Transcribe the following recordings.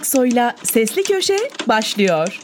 Aksoy'la Sesli Köşe başlıyor.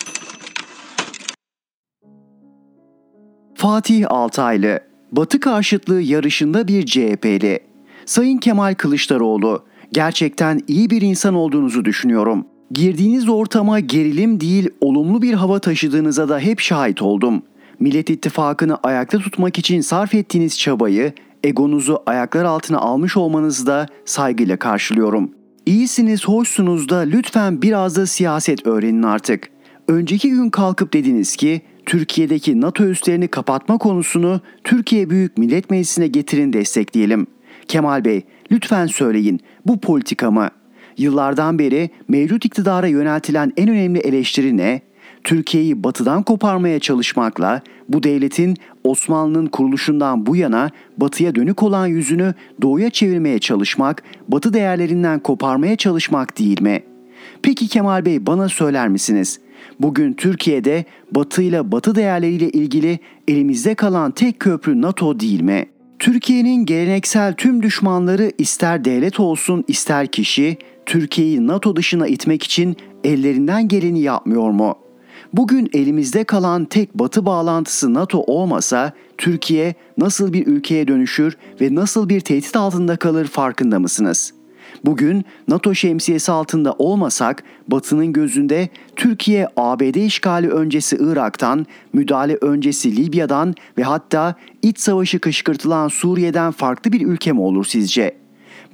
Fatih Altaylı, Batı karşıtlığı yarışında bir CHP'li. Sayın Kemal Kılıçdaroğlu, gerçekten iyi bir insan olduğunuzu düşünüyorum. Girdiğiniz ortama gerilim değil, olumlu bir hava taşıdığınıza da hep şahit oldum. Millet İttifakı'nı ayakta tutmak için sarf ettiğiniz çabayı, egonuzu ayaklar altına almış olmanızı da saygıyla karşılıyorum. İyisiniz, hoşsunuz da lütfen biraz da siyaset öğrenin artık. Önceki gün kalkıp dediniz ki Türkiye'deki NATO üslerini kapatma konusunu Türkiye Büyük Millet Meclisi'ne getirin destekleyelim. Kemal Bey lütfen söyleyin bu politika mı? Yıllardan beri mevcut iktidara yöneltilen en önemli eleştiri ne? Türkiye'yi batıdan koparmaya çalışmakla bu devletin Osmanlı'nın kuruluşundan bu yana batıya dönük olan yüzünü doğuya çevirmeye çalışmak, batı değerlerinden koparmaya çalışmak değil mi? Peki Kemal Bey bana söyler misiniz? Bugün Türkiye'de batı ile batı değerleriyle ilgili elimizde kalan tek köprü NATO değil mi? Türkiye'nin geleneksel tüm düşmanları ister devlet olsun ister kişi Türkiye'yi NATO dışına itmek için ellerinden geleni yapmıyor mu? Bugün elimizde kalan tek batı bağlantısı NATO olmasa Türkiye nasıl bir ülkeye dönüşür ve nasıl bir tehdit altında kalır farkında mısınız? Bugün NATO şemsiyesi altında olmasak Batı'nın gözünde Türkiye ABD işgali öncesi Irak'tan, müdahale öncesi Libya'dan ve hatta iç savaşı kışkırtılan Suriye'den farklı bir ülke mi olur sizce?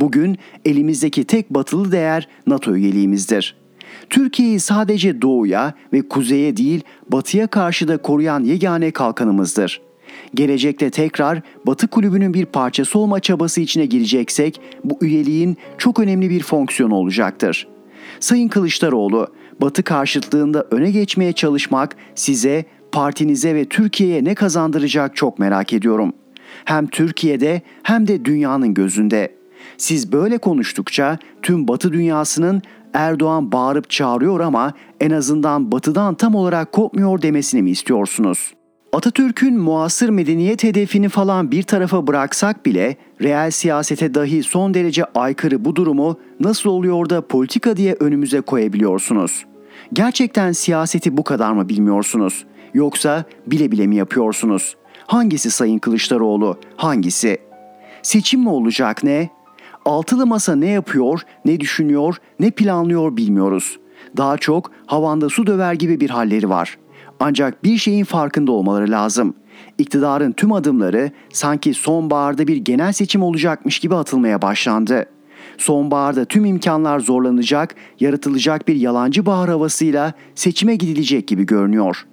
Bugün elimizdeki tek batılı değer NATO üyeliğimizdir.'' Türkiye'yi sadece doğuya ve kuzeye değil batıya karşı da koruyan yegane kalkanımızdır. Gelecekte tekrar Batı kulübünün bir parçası olma çabası içine gireceksek bu üyeliğin çok önemli bir fonksiyonu olacaktır. Sayın Kılıçdaroğlu, Batı karşıtlığında öne geçmeye çalışmak size, partinize ve Türkiye'ye ne kazandıracak çok merak ediyorum. Hem Türkiye'de hem de dünyanın gözünde. Siz böyle konuştukça tüm Batı dünyasının Erdoğan bağırıp çağırıyor ama en azından batıdan tam olarak kopmuyor demesini mi istiyorsunuz? Atatürk'ün muasır medeniyet hedefini falan bir tarafa bıraksak bile reel siyasete dahi son derece aykırı bu durumu nasıl oluyor da politika diye önümüze koyabiliyorsunuz? Gerçekten siyaseti bu kadar mı bilmiyorsunuz? Yoksa bile bile mi yapıyorsunuz? Hangisi Sayın Kılıçdaroğlu? Hangisi? Seçim mi olacak ne? Altılı masa ne yapıyor, ne düşünüyor, ne planlıyor bilmiyoruz. Daha çok havanda su döver gibi bir halleri var. Ancak bir şeyin farkında olmaları lazım. İktidarın tüm adımları sanki sonbaharda bir genel seçim olacakmış gibi atılmaya başlandı. Sonbaharda tüm imkanlar zorlanacak, yaratılacak bir yalancı bahar havasıyla seçime gidilecek gibi görünüyor.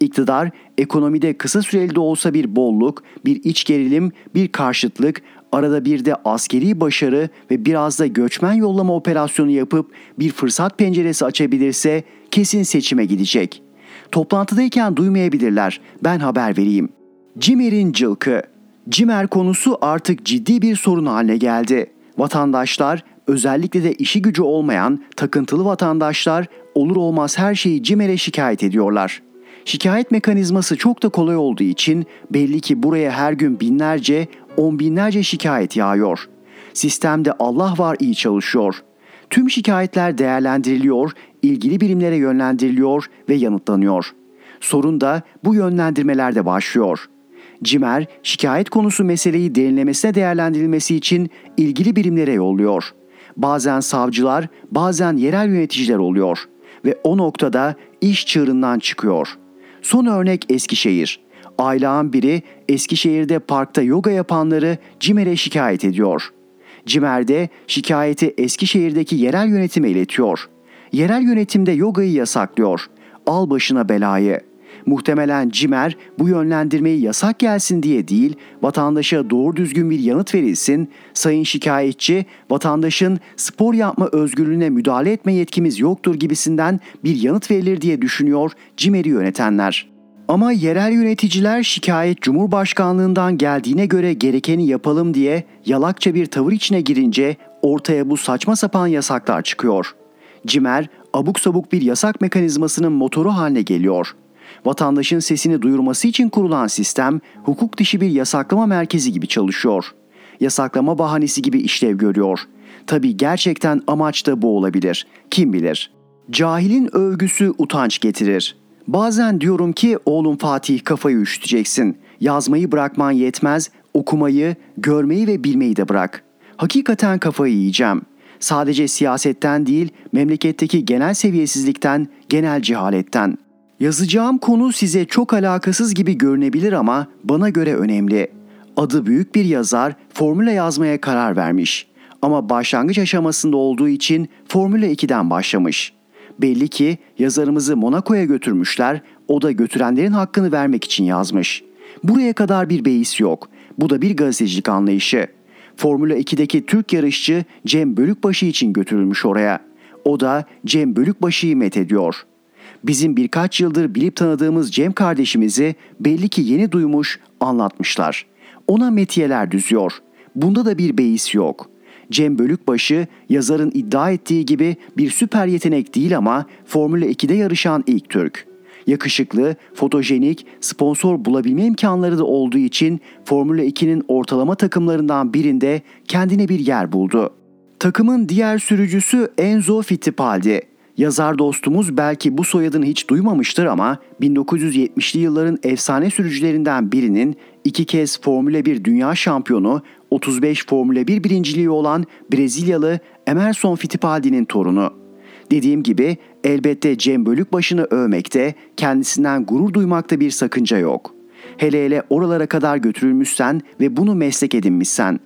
İktidar ekonomide kısa süreli de olsa bir bolluk, bir iç gerilim, bir karşıtlık, arada bir de askeri başarı ve biraz da göçmen yollama operasyonu yapıp bir fırsat penceresi açabilirse kesin seçime gidecek. Toplantıdayken duymayabilirler. Ben haber vereyim. Cimer'in cılkı. Cimer konusu artık ciddi bir sorun haline geldi. Vatandaşlar, özellikle de işi gücü olmayan takıntılı vatandaşlar olur olmaz her şeyi Cimer'e şikayet ediyorlar. Şikayet mekanizması çok da kolay olduğu için belli ki buraya her gün binlerce, on binlerce şikayet yağıyor. Sistemde Allah var iyi çalışıyor. Tüm şikayetler değerlendiriliyor, ilgili birimlere yönlendiriliyor ve yanıtlanıyor. Sorun da bu yönlendirmelerde başlıyor. Cimer, şikayet konusu meseleyi derinlemesine değerlendirilmesi için ilgili birimlere yolluyor. Bazen savcılar, bazen yerel yöneticiler oluyor ve o noktada iş çığırından çıkıyor. Son örnek Eskişehir. Aylağın biri Eskişehir'de parkta yoga yapanları CİMER'e şikayet ediyor. CİMER'de şikayeti Eskişehir'deki yerel yönetime iletiyor. Yerel yönetimde yogayı yasaklıyor. Al başına belayı. Muhtemelen CİMER bu yönlendirmeyi yasak gelsin diye değil, vatandaşa doğru düzgün bir yanıt verilsin, sayın şikayetçi vatandaşın spor yapma özgürlüğüne müdahale etme yetkimiz yoktur gibisinden bir yanıt verilir diye düşünüyor CİMER'i yönetenler. Ama yerel yöneticiler şikayet Cumhurbaşkanlığından geldiğine göre gerekeni yapalım diye yalakça bir tavır içine girince ortaya bu saçma sapan yasaklar çıkıyor. Cimer abuk sabuk bir yasak mekanizmasının motoru haline geliyor. Vatandaşın sesini duyurması için kurulan sistem hukuk dışı bir yasaklama merkezi gibi çalışıyor. Yasaklama bahanesi gibi işlev görüyor. Tabi gerçekten amaç da bu olabilir. Kim bilir? Cahilin övgüsü utanç getirir. Bazen diyorum ki oğlum Fatih kafayı üşüteceksin. Yazmayı bırakman yetmez, okumayı, görmeyi ve bilmeyi de bırak. Hakikaten kafayı yiyeceğim. Sadece siyasetten değil, memleketteki genel seviyesizlikten, genel cehaletten. Yazacağım konu size çok alakasız gibi görünebilir ama bana göre önemli. Adı büyük bir yazar formüle yazmaya karar vermiş. Ama başlangıç aşamasında olduğu için Formüle 2'den başlamış. Belli ki yazarımızı Monaco'ya götürmüşler, o da götürenlerin hakkını vermek için yazmış. Buraya kadar bir beis yok. Bu da bir gazetecilik anlayışı. Formula 2'deki Türk yarışçı Cem Bölükbaşı için götürülmüş oraya. O da Cem Bölükbaşı'yı met ediyor. Bizim birkaç yıldır bilip tanıdığımız Cem kardeşimizi belli ki yeni duymuş, anlatmışlar. Ona metiyeler düzüyor. Bunda da bir beis yok. Cem Bölükbaşı yazarın iddia ettiği gibi bir süper yetenek değil ama Formula 2'de yarışan ilk Türk. Yakışıklı, fotojenik, sponsor bulabilme imkanları da olduğu için Formula 2'nin ortalama takımlarından birinde kendine bir yer buldu. Takımın diğer sürücüsü Enzo Fittipaldi. Yazar dostumuz belki bu soyadını hiç duymamıştır ama 1970'li yılların efsane sürücülerinden birinin iki kez Formula 1 dünya şampiyonu, 35 Formula 1 birinciliği olan Brezilyalı Emerson Fittipaldi'nin torunu. Dediğim gibi elbette Cem Bölükbaşı'nı övmekte, kendisinden gurur duymakta bir sakınca yok. Hele hele oralara kadar götürülmüşsen ve bunu meslek edinmişsen.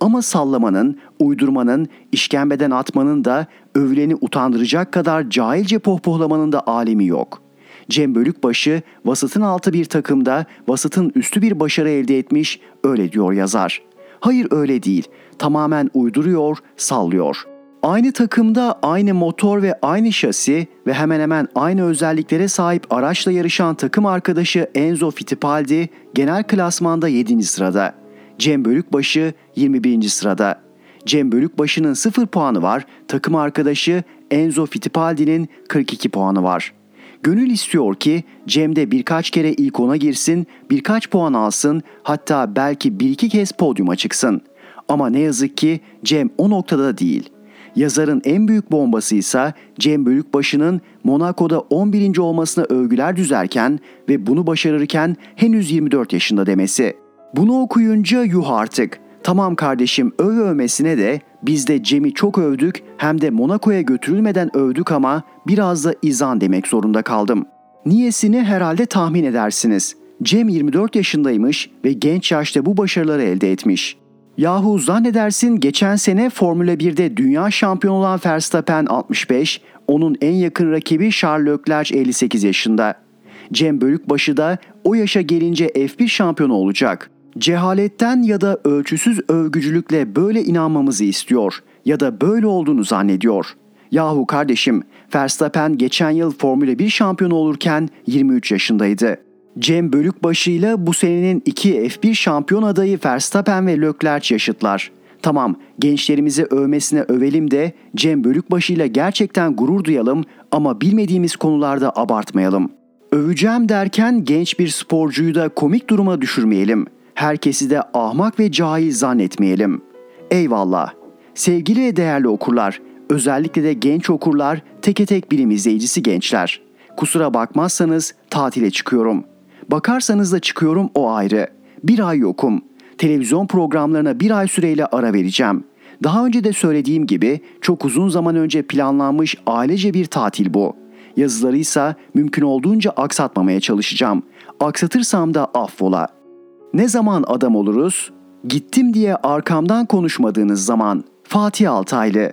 Ama sallamanın, uydurmanın, işkembeden atmanın da övüleni utandıracak kadar cahilce pohpohlamanın da alemi yok. Cem Bölükbaşı vasıtın altı bir takımda vasıtın üstü bir başarı elde etmiş öyle diyor yazar. Hayır öyle değil. Tamamen uyduruyor, sallıyor.'' Aynı takımda aynı motor ve aynı şasi ve hemen hemen aynı özelliklere sahip araçla yarışan takım arkadaşı Enzo Fittipaldi genel klasmanda 7. sırada. Cem Bölükbaşı 21. sırada. Cem Bölükbaşı'nın 0 puanı var, takım arkadaşı Enzo Fittipaldi'nin 42 puanı var. Gönül istiyor ki Cem de birkaç kere ilk ona girsin, birkaç puan alsın, hatta belki bir iki kez podyuma çıksın. Ama ne yazık ki Cem o noktada değil.'' Yazarın en büyük bombası ise Cem Bölükbaşı'nın Monaco'da 11. olmasına övgüler düzerken ve bunu başarırken henüz 24 yaşında demesi. Bunu okuyunca yuh artık. Tamam kardeşim öv övmesine de biz de Cem'i çok övdük hem de Monaco'ya götürülmeden övdük ama biraz da izan demek zorunda kaldım. Niyesini herhalde tahmin edersiniz. Cem 24 yaşındaymış ve genç yaşta bu başarıları elde etmiş. Yahu zannedersin geçen sene Formula 1'de dünya şampiyonu olan Verstappen 65, onun en yakın rakibi Charles Leclerc 58 yaşında. Cem Bölükbaşı da o yaşa gelince F1 şampiyonu olacak. Cehaletten ya da ölçüsüz övgücülükle böyle inanmamızı istiyor ya da böyle olduğunu zannediyor. Yahu kardeşim, Verstappen geçen yıl Formula 1 şampiyonu olurken 23 yaşındaydı. Cem Bölükbaşı ile bu senenin iki F1 şampiyon adayı Verstappen ve Leclerc yaşıtlar. Tamam gençlerimizi övmesine övelim de Cem Bölükbaşı ile gerçekten gurur duyalım ama bilmediğimiz konularda abartmayalım. Öveceğim derken genç bir sporcuyu da komik duruma düşürmeyelim. Herkesi de ahmak ve cahil zannetmeyelim. Eyvallah. Sevgili ve değerli okurlar, özellikle de genç okurlar, teke tek bilim izleyicisi gençler. Kusura bakmazsanız tatile çıkıyorum. Bakarsanız da çıkıyorum o ayrı. Bir ay yokum. Televizyon programlarına bir ay süreyle ara vereceğim. Daha önce de söylediğim gibi çok uzun zaman önce planlanmış ailece bir tatil bu. Yazıları ise mümkün olduğunca aksatmamaya çalışacağım. Aksatırsam da affola. Ne zaman adam oluruz? Gittim diye arkamdan konuşmadığınız zaman. Fatih Altaylı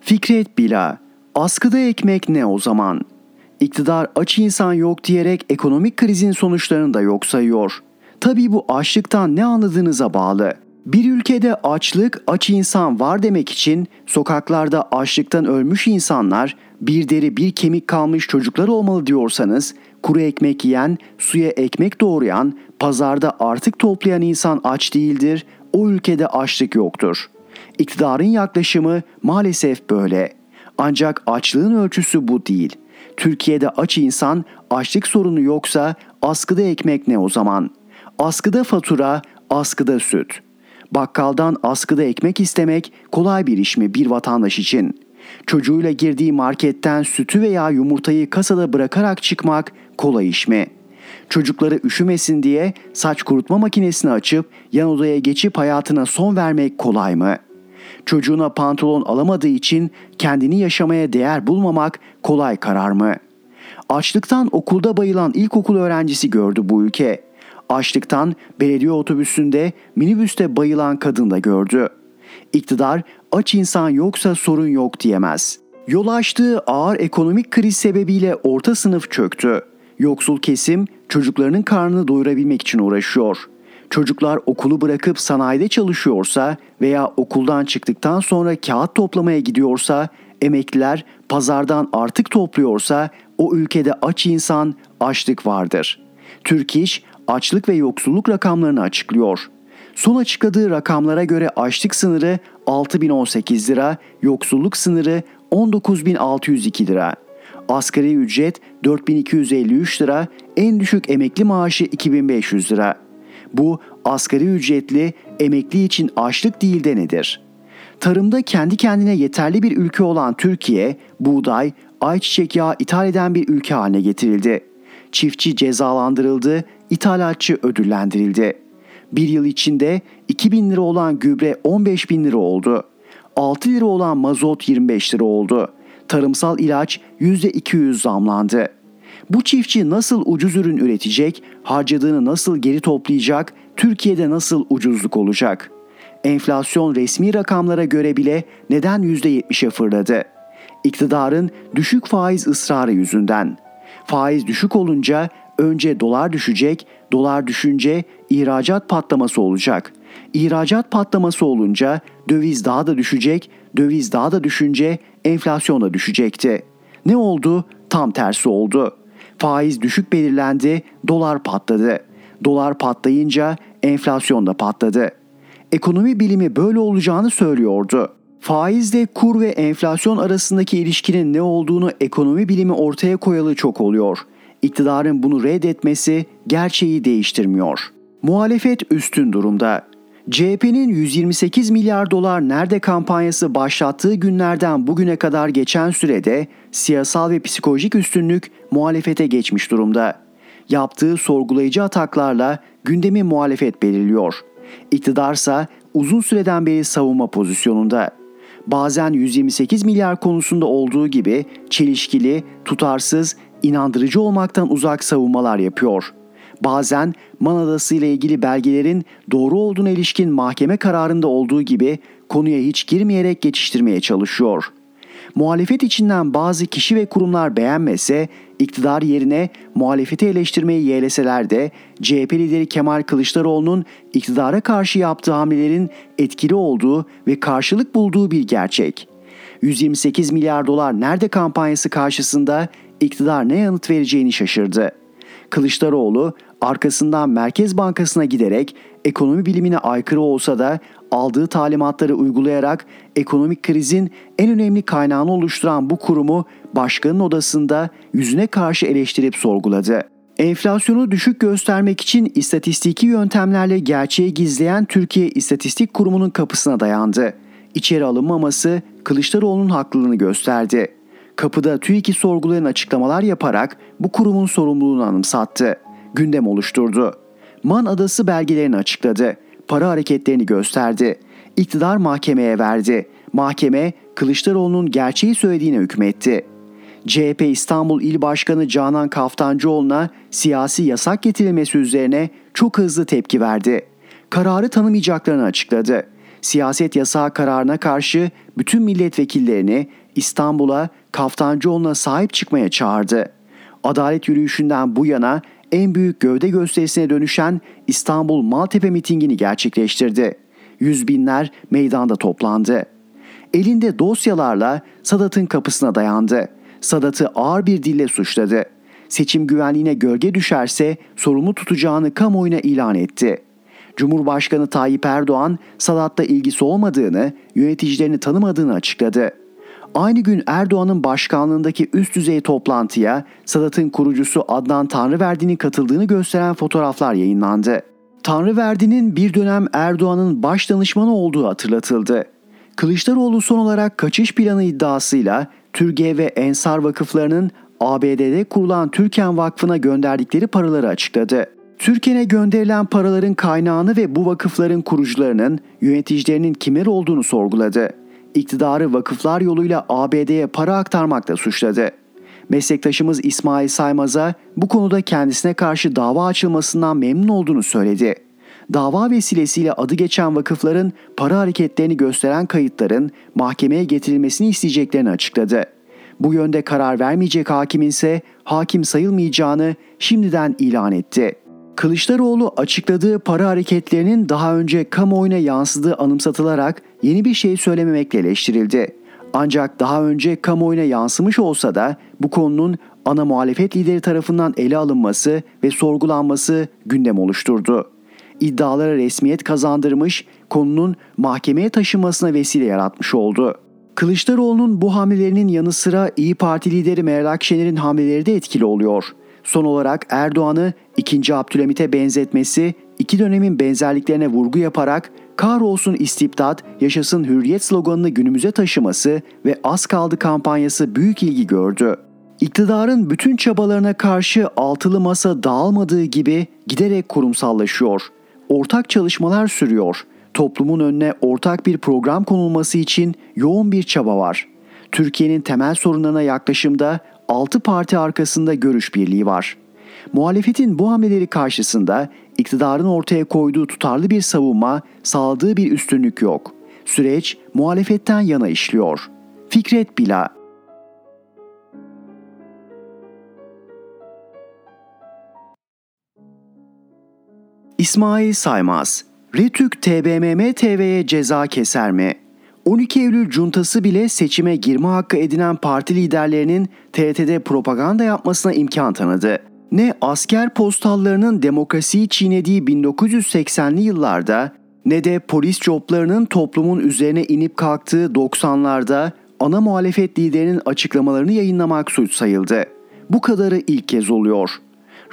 Fikret Bila Askıda ekmek ne o zaman? İktidar aç insan yok diyerek ekonomik krizin sonuçlarını da yok sayıyor. Tabii bu açlıktan ne anladığınıza bağlı. Bir ülkede açlık, aç insan var demek için sokaklarda açlıktan ölmüş insanlar, bir deri bir kemik kalmış çocuklar olmalı diyorsanız, kuru ekmek yiyen, suya ekmek doğrayan, pazarda artık toplayan insan aç değildir, o ülkede açlık yoktur. İktidarın yaklaşımı maalesef böyle.'' Ancak açlığın ölçüsü bu değil. Türkiye'de aç insan açlık sorunu yoksa askıda ekmek ne o zaman? Askıda fatura, askıda süt. Bakkaldan askıda ekmek istemek kolay bir iş mi bir vatandaş için? Çocuğuyla girdiği marketten sütü veya yumurtayı kasada bırakarak çıkmak kolay iş mi? Çocukları üşümesin diye saç kurutma makinesini açıp yan odaya geçip hayatına son vermek kolay mı? Çocuğuna pantolon alamadığı için kendini yaşamaya değer bulmamak kolay karar mı? Açlıktan okulda bayılan ilkokul öğrencisi gördü bu ülke. Açlıktan belediye otobüsünde minibüste bayılan kadın da gördü. İktidar aç insan yoksa sorun yok diyemez. Yol açtığı ağır ekonomik kriz sebebiyle orta sınıf çöktü. Yoksul kesim çocuklarının karnını doyurabilmek için uğraşıyor. Çocuklar okulu bırakıp sanayide çalışıyorsa veya okuldan çıktıktan sonra kağıt toplamaya gidiyorsa, emekliler pazardan artık topluyorsa o ülkede aç insan, açlık vardır. Türk İş açlık ve yoksulluk rakamlarını açıklıyor. Son açıkladığı rakamlara göre açlık sınırı 6018 lira, yoksulluk sınırı 19602 lira. Asgari ücret 4253 lira, en düşük emekli maaşı 2500 lira. Bu asgari ücretli emekli için açlık değil de nedir? Tarımda kendi kendine yeterli bir ülke olan Türkiye, buğday, ayçiçek yağı ithal eden bir ülke haline getirildi. Çiftçi cezalandırıldı, ithalatçı ödüllendirildi. Bir yıl içinde 2000 lira olan gübre 15 bin lira oldu. 6 lira olan mazot 25 lira oldu. Tarımsal ilaç %200 zamlandı. Bu çiftçi nasıl ucuz ürün üretecek, harcadığını nasıl geri toplayacak, Türkiye'de nasıl ucuzluk olacak? Enflasyon resmi rakamlara göre bile neden %70'e fırladı? İktidarın düşük faiz ısrarı yüzünden. Faiz düşük olunca önce dolar düşecek, dolar düşünce ihracat patlaması olacak. İhracat patlaması olunca döviz daha da düşecek, döviz daha da düşünce enflasyon da düşecekti. Ne oldu? Tam tersi oldu. Faiz düşük belirlendi, dolar patladı. Dolar patlayınca enflasyon da patladı. Ekonomi bilimi böyle olacağını söylüyordu. Faizle kur ve enflasyon arasındaki ilişkinin ne olduğunu ekonomi bilimi ortaya koyalı çok oluyor. İktidarın bunu reddetmesi gerçeği değiştirmiyor. Muhalefet üstün durumda. CHP'nin 128 milyar dolar nerede kampanyası başlattığı günlerden bugüne kadar geçen sürede siyasal ve psikolojik üstünlük muhalefete geçmiş durumda. Yaptığı sorgulayıcı ataklarla gündemi muhalefet belirliyor. İktidarsa uzun süreden beri savunma pozisyonunda. Bazen 128 milyar konusunda olduğu gibi çelişkili, tutarsız, inandırıcı olmaktan uzak savunmalar yapıyor.'' bazen Man Adası ile ilgili belgelerin doğru olduğuna ilişkin mahkeme kararında olduğu gibi konuya hiç girmeyerek geçiştirmeye çalışıyor. Muhalefet içinden bazı kişi ve kurumlar beğenmese, iktidar yerine muhalefeti eleştirmeyi yeğleseler de CHP lideri Kemal Kılıçdaroğlu'nun iktidara karşı yaptığı hamlelerin etkili olduğu ve karşılık bulduğu bir gerçek. 128 milyar dolar nerede kampanyası karşısında iktidar ne yanıt vereceğini şaşırdı. Kılıçdaroğlu arkasından Merkez Bankası'na giderek ekonomi bilimine aykırı olsa da aldığı talimatları uygulayarak ekonomik krizin en önemli kaynağını oluşturan bu kurumu başkanın odasında yüzüne karşı eleştirip sorguladı. Enflasyonu düşük göstermek için istatistiki yöntemlerle gerçeği gizleyen Türkiye İstatistik Kurumu'nun kapısına dayandı. İçeri alınmaması Kılıçdaroğlu'nun haklılığını gösterdi. Kapıda TÜİK'i sorgulayan açıklamalar yaparak bu kurumun sorumluluğunu anımsattı gündem oluşturdu. Man Adası belgelerini açıkladı. Para hareketlerini gösterdi. İktidar mahkemeye verdi. Mahkeme Kılıçdaroğlu'nun gerçeği söylediğine hükmetti. CHP İstanbul İl Başkanı Canan Kaftancıoğlu'na siyasi yasak getirilmesi üzerine çok hızlı tepki verdi. Kararı tanımayacaklarını açıkladı. Siyaset yasağı kararına karşı bütün milletvekillerini İstanbul'a Kaftancıoğlu'na sahip çıkmaya çağırdı. Adalet yürüyüşünden bu yana en büyük gövde gösterisine dönüşen İstanbul Maltepe mitingini gerçekleştirdi. Yüz binler meydanda toplandı. Elinde dosyalarla Sadat'ın kapısına dayandı. Sadat'ı ağır bir dille suçladı. Seçim güvenliğine gölge düşerse sorumlu tutacağını kamuoyuna ilan etti. Cumhurbaşkanı Tayyip Erdoğan Sadat'la ilgisi olmadığını, yöneticilerini tanımadığını açıkladı. Aynı gün Erdoğan'ın başkanlığındaki üst düzey toplantıya Sadat'ın kurucusu Adnan Tanrıverdi'nin katıldığını gösteren fotoğraflar yayınlandı. Tanrıverdi'nin bir dönem Erdoğan'ın baş danışmanı olduğu hatırlatıldı. Kılıçdaroğlu son olarak kaçış planı iddiasıyla Türkiye ve Ensar vakıflarının ABD'de kurulan Türken Vakfı'na gönderdikleri paraları açıkladı. Türkiye'ne gönderilen paraların kaynağını ve bu vakıfların kurucularının, yöneticilerinin kimler olduğunu sorguladı. İktidarı vakıflar yoluyla ABD'ye para aktarmakla suçladı. Meslektaşımız İsmail Saymaz'a bu konuda kendisine karşı dava açılmasından memnun olduğunu söyledi. Dava vesilesiyle adı geçen vakıfların para hareketlerini gösteren kayıtların mahkemeye getirilmesini isteyeceklerini açıkladı. Bu yönde karar vermeyecek hakimin ise hakim sayılmayacağını şimdiden ilan etti. Kılıçdaroğlu açıkladığı para hareketlerinin daha önce kamuoyuna yansıdığı anımsatılarak yeni bir şey söylememekle eleştirildi. Ancak daha önce kamuoyuna yansımış olsa da bu konunun ana muhalefet lideri tarafından ele alınması ve sorgulanması gündem oluşturdu. İddialara resmiyet kazandırmış, konunun mahkemeye taşınmasına vesile yaratmış oldu. Kılıçdaroğlu'nun bu hamlelerinin yanı sıra İyi Parti lideri Meral Akşener'in hamleleri de etkili oluyor. Son olarak Erdoğan'ı 2. Abdülhamit'e benzetmesi, iki dönemin benzerliklerine vurgu yaparak kahrolsun istibdat, yaşasın hürriyet sloganını günümüze taşıması ve az kaldı kampanyası büyük ilgi gördü. İktidarın bütün çabalarına karşı altılı masa dağılmadığı gibi giderek kurumsallaşıyor. Ortak çalışmalar sürüyor. Toplumun önüne ortak bir program konulması için yoğun bir çaba var. Türkiye'nin temel sorunlarına yaklaşımda 6 parti arkasında görüş birliği var. Muhalefetin bu hamleleri karşısında iktidarın ortaya koyduğu tutarlı bir savunma, sağladığı bir üstünlük yok. Süreç muhalefetten yana işliyor. Fikret Bila İsmail Saymaz Retük TBMM TV'ye ceza keser mi? 12 Eylül cuntası bile seçime girme hakkı edinen parti liderlerinin TRT'de propaganda yapmasına imkan tanıdı. Ne asker postallarının demokrasiyi çiğnediği 1980'li yıllarda ne de polis coplarının toplumun üzerine inip kalktığı 90'larda ana muhalefet liderinin açıklamalarını yayınlamak suç sayıldı. Bu kadarı ilk kez oluyor.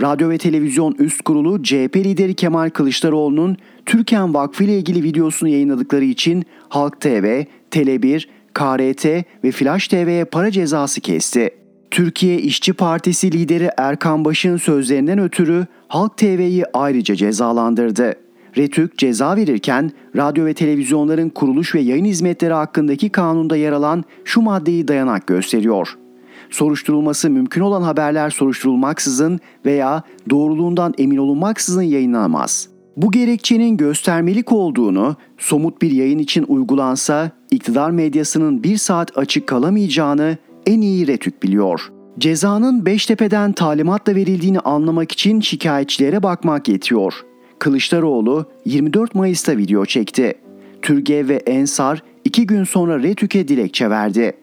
Radyo ve Televizyon Üst Kurulu CHP lideri Kemal Kılıçdaroğlu'nun Türkan Vakfı ile ilgili videosunu yayınladıkları için Halk TV, Tele1, KRT ve Flash TV'ye para cezası kesti. Türkiye İşçi Partisi lideri Erkan Baş'ın sözlerinden ötürü Halk TV'yi ayrıca cezalandırdı. Retük ceza verirken radyo ve televizyonların kuruluş ve yayın hizmetleri hakkındaki kanunda yer alan şu maddeyi dayanak gösteriyor soruşturulması mümkün olan haberler soruşturulmaksızın veya doğruluğundan emin olunmaksızın yayınlanamaz. Bu gerekçenin göstermelik olduğunu, somut bir yayın için uygulansa iktidar medyasının bir saat açık kalamayacağını en iyi Retük biliyor. Cezanın Beştepe'den talimatla verildiğini anlamak için şikayetçilere bakmak yetiyor. Kılıçdaroğlu 24 Mayıs'ta video çekti. Türge ve Ensar iki gün sonra Retük'e dilekçe verdi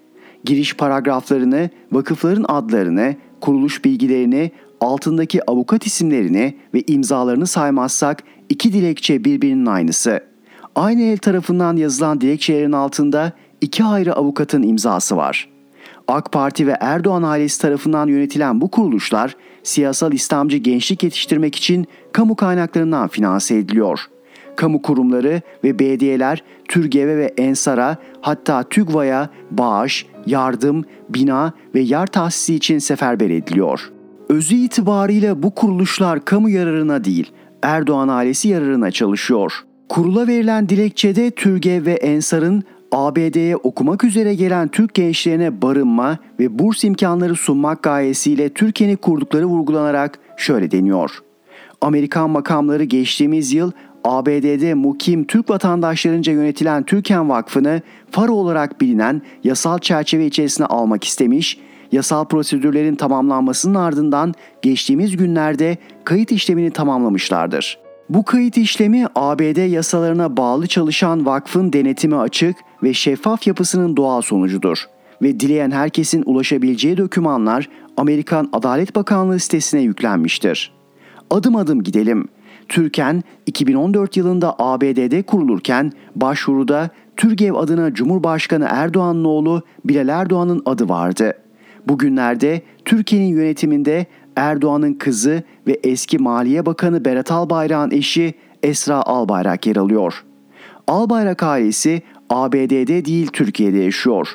giriş paragraflarını, vakıfların adlarını, kuruluş bilgilerini, altındaki avukat isimlerini ve imzalarını saymazsak iki dilekçe birbirinin aynısı. Aynı el tarafından yazılan dilekçelerin altında iki ayrı avukatın imzası var. AK Parti ve Erdoğan ailesi tarafından yönetilen bu kuruluşlar siyasal İslamcı gençlik yetiştirmek için kamu kaynaklarından finanse ediliyor. Kamu kurumları ve belediyeler TÜRGEV'e ve ENSAR'a hatta TÜGVA'ya bağış, yardım, bina ve yer tahsisi için seferber ediliyor. Özü itibariyle bu kuruluşlar kamu yararına değil, Erdoğan ailesi yararına çalışıyor. Kurula verilen dilekçede Türge ve Ensar'ın ABD'ye okumak üzere gelen Türk gençlerine barınma ve burs imkanları sunmak gayesiyle Türkiye'ni kurdukları vurgulanarak şöyle deniyor. Amerikan makamları geçtiğimiz yıl ABD'de mukim Türk vatandaşlarınca yönetilen Türken Vakfı'nı faro olarak bilinen yasal çerçeve içerisine almak istemiş, yasal prosedürlerin tamamlanmasının ardından geçtiğimiz günlerde kayıt işlemini tamamlamışlardır. Bu kayıt işlemi ABD yasalarına bağlı çalışan vakfın denetimi açık ve şeffaf yapısının doğal sonucudur ve dileyen herkesin ulaşabileceği dokümanlar Amerikan Adalet Bakanlığı sitesine yüklenmiştir. Adım adım gidelim. Türken 2014 yılında ABD'de kurulurken başvuruda Türgev adına Cumhurbaşkanı Erdoğan'ın oğlu Bilal Erdoğan'ın adı vardı. Bugünlerde Türkiye'nin yönetiminde Erdoğan'ın kızı ve eski Maliye Bakanı Berat Albayrak'ın eşi Esra Albayrak yer alıyor. Albayrak ailesi ABD'de değil Türkiye'de yaşıyor.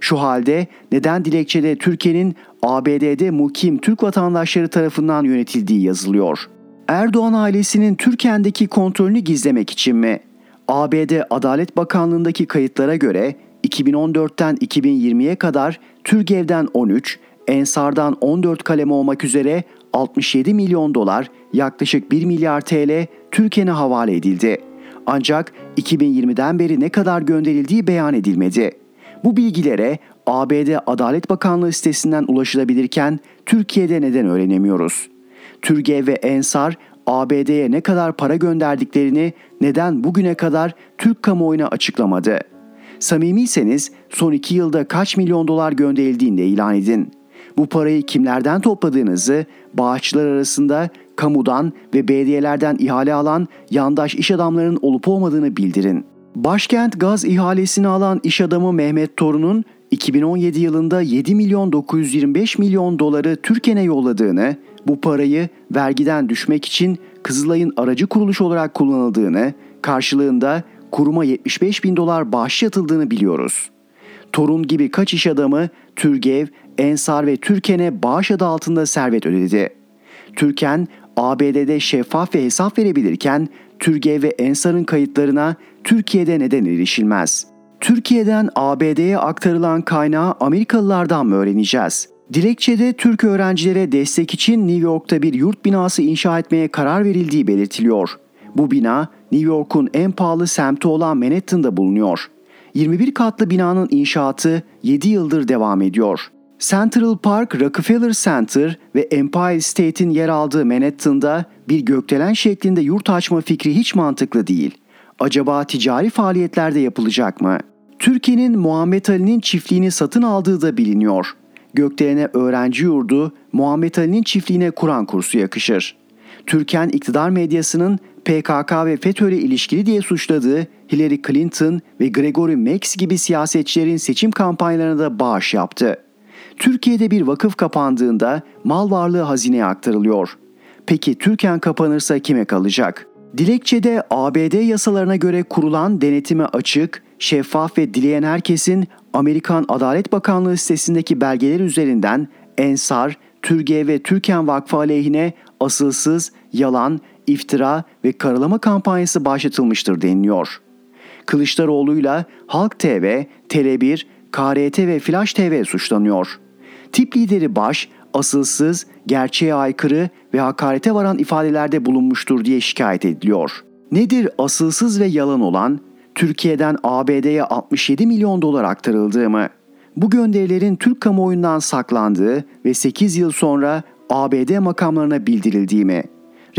Şu halde neden dilekçede Türkiye'nin ABD'de mukim Türk vatandaşları tarafından yönetildiği yazılıyor. Erdoğan ailesinin Türkiye'deki kontrolünü gizlemek için mi? ABD Adalet Bakanlığı'ndaki kayıtlara göre 2014'ten 2020'ye kadar Türgev'den 13, Ensar'dan 14 kaleme olmak üzere 67 milyon dolar yaklaşık 1 milyar TL Türkiye'ne havale edildi. Ancak 2020'den beri ne kadar gönderildiği beyan edilmedi. Bu bilgilere ABD Adalet Bakanlığı sitesinden ulaşılabilirken Türkiye'de neden öğrenemiyoruz? Türgev ve Ensar ABD'ye ne kadar para gönderdiklerini neden bugüne kadar Türk kamuoyuna açıklamadı? Samimiyseniz son iki yılda kaç milyon dolar gönderildiğini de ilan edin. Bu parayı kimlerden topladığınızı, bağışçılar arasında kamudan ve belediyelerden ihale alan yandaş iş adamlarının olup olmadığını bildirin. Başkent gaz ihalesini alan iş adamı Mehmet Torun'un 2017 yılında 7 milyon 925 milyon doları Türkiye'ne yolladığını, bu parayı vergiden düşmek için Kızılay'ın aracı kuruluş olarak kullanıldığını, karşılığında kuruma 75 bin dolar bağış yatıldığını biliyoruz. Torun gibi kaç iş adamı Türgev, Ensar ve Türken'e bağış adı altında servet ödedi. Türken, ABD'de şeffaf ve hesap verebilirken Türgev ve Ensar'ın kayıtlarına Türkiye'de neden erişilmez? Türkiye'den ABD'ye aktarılan kaynağı Amerikalılardan mı öğreneceğiz? Dilekçede Türk öğrencilere destek için New York'ta bir yurt binası inşa etmeye karar verildiği belirtiliyor. Bu bina New York'un en pahalı semti olan Manhattan'da bulunuyor. 21 katlı binanın inşaatı 7 yıldır devam ediyor. Central Park, Rockefeller Center ve Empire State'in yer aldığı Manhattan'da bir gökdelen şeklinde yurt açma fikri hiç mantıklı değil. Acaba ticari faaliyetlerde yapılacak mı? Türkiye'nin Muhammed Ali'nin çiftliğini satın aldığı da biliniyor. Gökdelen'e öğrenci yurdu, Muhammed Ali'nin çiftliğine Kur'an kursu yakışır. Türken iktidar medyasının PKK ve FETÖ ile ilişkili diye suçladığı Hillary Clinton ve Gregory Max gibi siyasetçilerin seçim kampanyalarına da bağış yaptı. Türkiye'de bir vakıf kapandığında mal varlığı hazineye aktarılıyor. Peki Türken kapanırsa kime kalacak? Dilekçede ABD yasalarına göre kurulan denetime açık, şeffaf ve dileyen herkesin Amerikan Adalet Bakanlığı sitesindeki belgeler üzerinden Ensar, Türge ve Türken Vakfı aleyhine asılsız, yalan, iftira ve karalama kampanyası başlatılmıştır deniliyor. Kılıçdaroğlu'yla Halk TV, Tele1, KRT ve Flash TV suçlanıyor. Tip lideri Baş, asılsız, gerçeğe aykırı ve hakarete varan ifadelerde bulunmuştur diye şikayet ediliyor. Nedir asılsız ve yalan olan? Türkiye'den ABD'ye 67 milyon dolar aktarıldığı mı? Bu gönderilerin Türk kamuoyundan saklandığı ve 8 yıl sonra ABD makamlarına bildirildiği mi?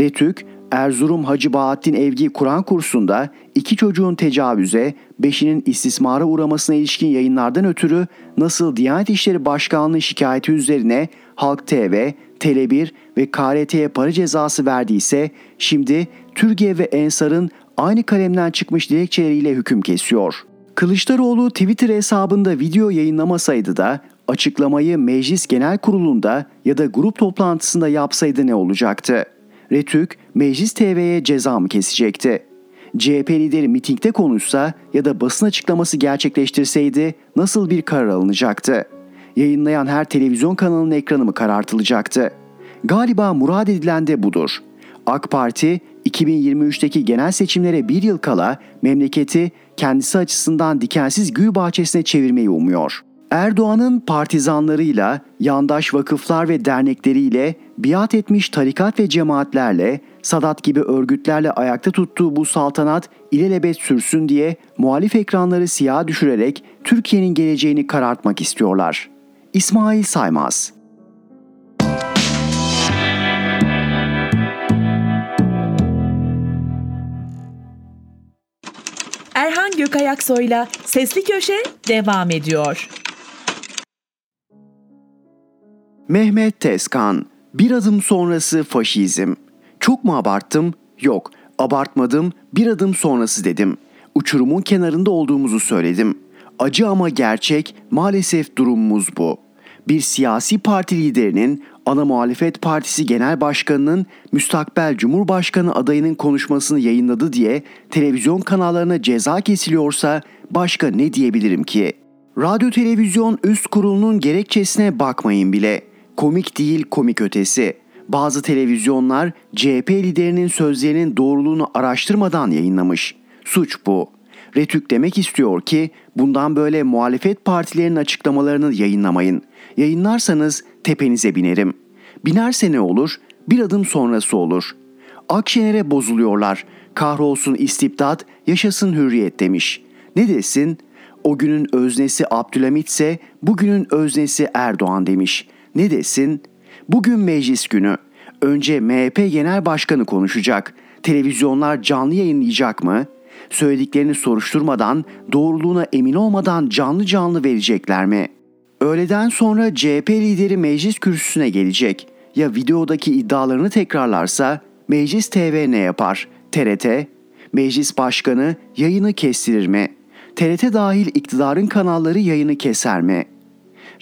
Retük, Erzurum Hacı Bahattin Evgi Kur'an kursunda iki çocuğun tecavüze, beşinin istismara uğramasına ilişkin yayınlardan ötürü nasıl Diyanet İşleri Başkanlığı şikayeti üzerine Halk TV, Tele1 ve KRT'ye para cezası verdiyse şimdi Türkiye ve Ensar'ın aynı kalemden çıkmış dilekçeleriyle hüküm kesiyor. Kılıçdaroğlu Twitter hesabında video yayınlamasaydı da açıklamayı Meclis Genel Kurulu'nda ya da grup toplantısında yapsaydı ne olacaktı? Retük, Meclis TV'ye ceza mı kesecekti? CHP lideri mitingde konuşsa ya da basın açıklaması gerçekleştirseydi nasıl bir karar alınacaktı? Yayınlayan her televizyon kanalının ekranı mı karartılacaktı? Galiba murad edilen de budur. AK Parti 2023'teki genel seçimlere bir yıl kala memleketi kendisi açısından dikensiz gül bahçesine çevirmeyi umuyor. Erdoğan'ın partizanlarıyla, yandaş vakıflar ve dernekleriyle, biat etmiş tarikat ve cemaatlerle, Sadat gibi örgütlerle ayakta tuttuğu bu saltanat ilelebet sürsün diye muhalif ekranları siyah düşürerek Türkiye'nin geleceğini karartmak istiyorlar. İsmail Saymaz Erhan Gökayaksoy'la Sesli Köşe devam ediyor. Mehmet Tezkan, bir adım sonrası faşizm. Çok mu abarttım? Yok, abartmadım, bir adım sonrası dedim. Uçurumun kenarında olduğumuzu söyledim. Acı ama gerçek, maalesef durumumuz bu. bir siyasi parti liderinin ana muhalefet partisi genel başkanının müstakbel cumhurbaşkanı adayının konuşmasını yayınladı diye televizyon kanallarına ceza kesiliyorsa başka ne diyebilirim ki? Radyo Televizyon Üst Kurulu'nun gerekçesine bakmayın bile. Komik değil komik ötesi. Bazı televizyonlar CHP liderinin sözlerinin doğruluğunu araştırmadan yayınlamış. Suç bu. Retük demek istiyor ki bundan böyle muhalefet partilerinin açıklamalarını yayınlamayın. Yayınlarsanız tepenize binerim. Binerse ne olur? Bir adım sonrası olur. Akşener'e bozuluyorlar. Kahrolsun istibdat, yaşasın hürriyet demiş. Ne desin? O günün öznesi Abdülhamit ise bugünün öznesi Erdoğan demiş. Ne desin? Bugün meclis günü. Önce MHP Genel Başkanı konuşacak. Televizyonlar canlı yayınlayacak mı? Söylediklerini soruşturmadan, doğruluğuna emin olmadan canlı canlı verecekler mi? Öğleden sonra CHP lideri meclis kürsüsüne gelecek. Ya videodaki iddialarını tekrarlarsa Meclis TV ne yapar? TRT? Meclis Başkanı yayını kestirir mi? TRT dahil iktidarın kanalları yayını keser mi?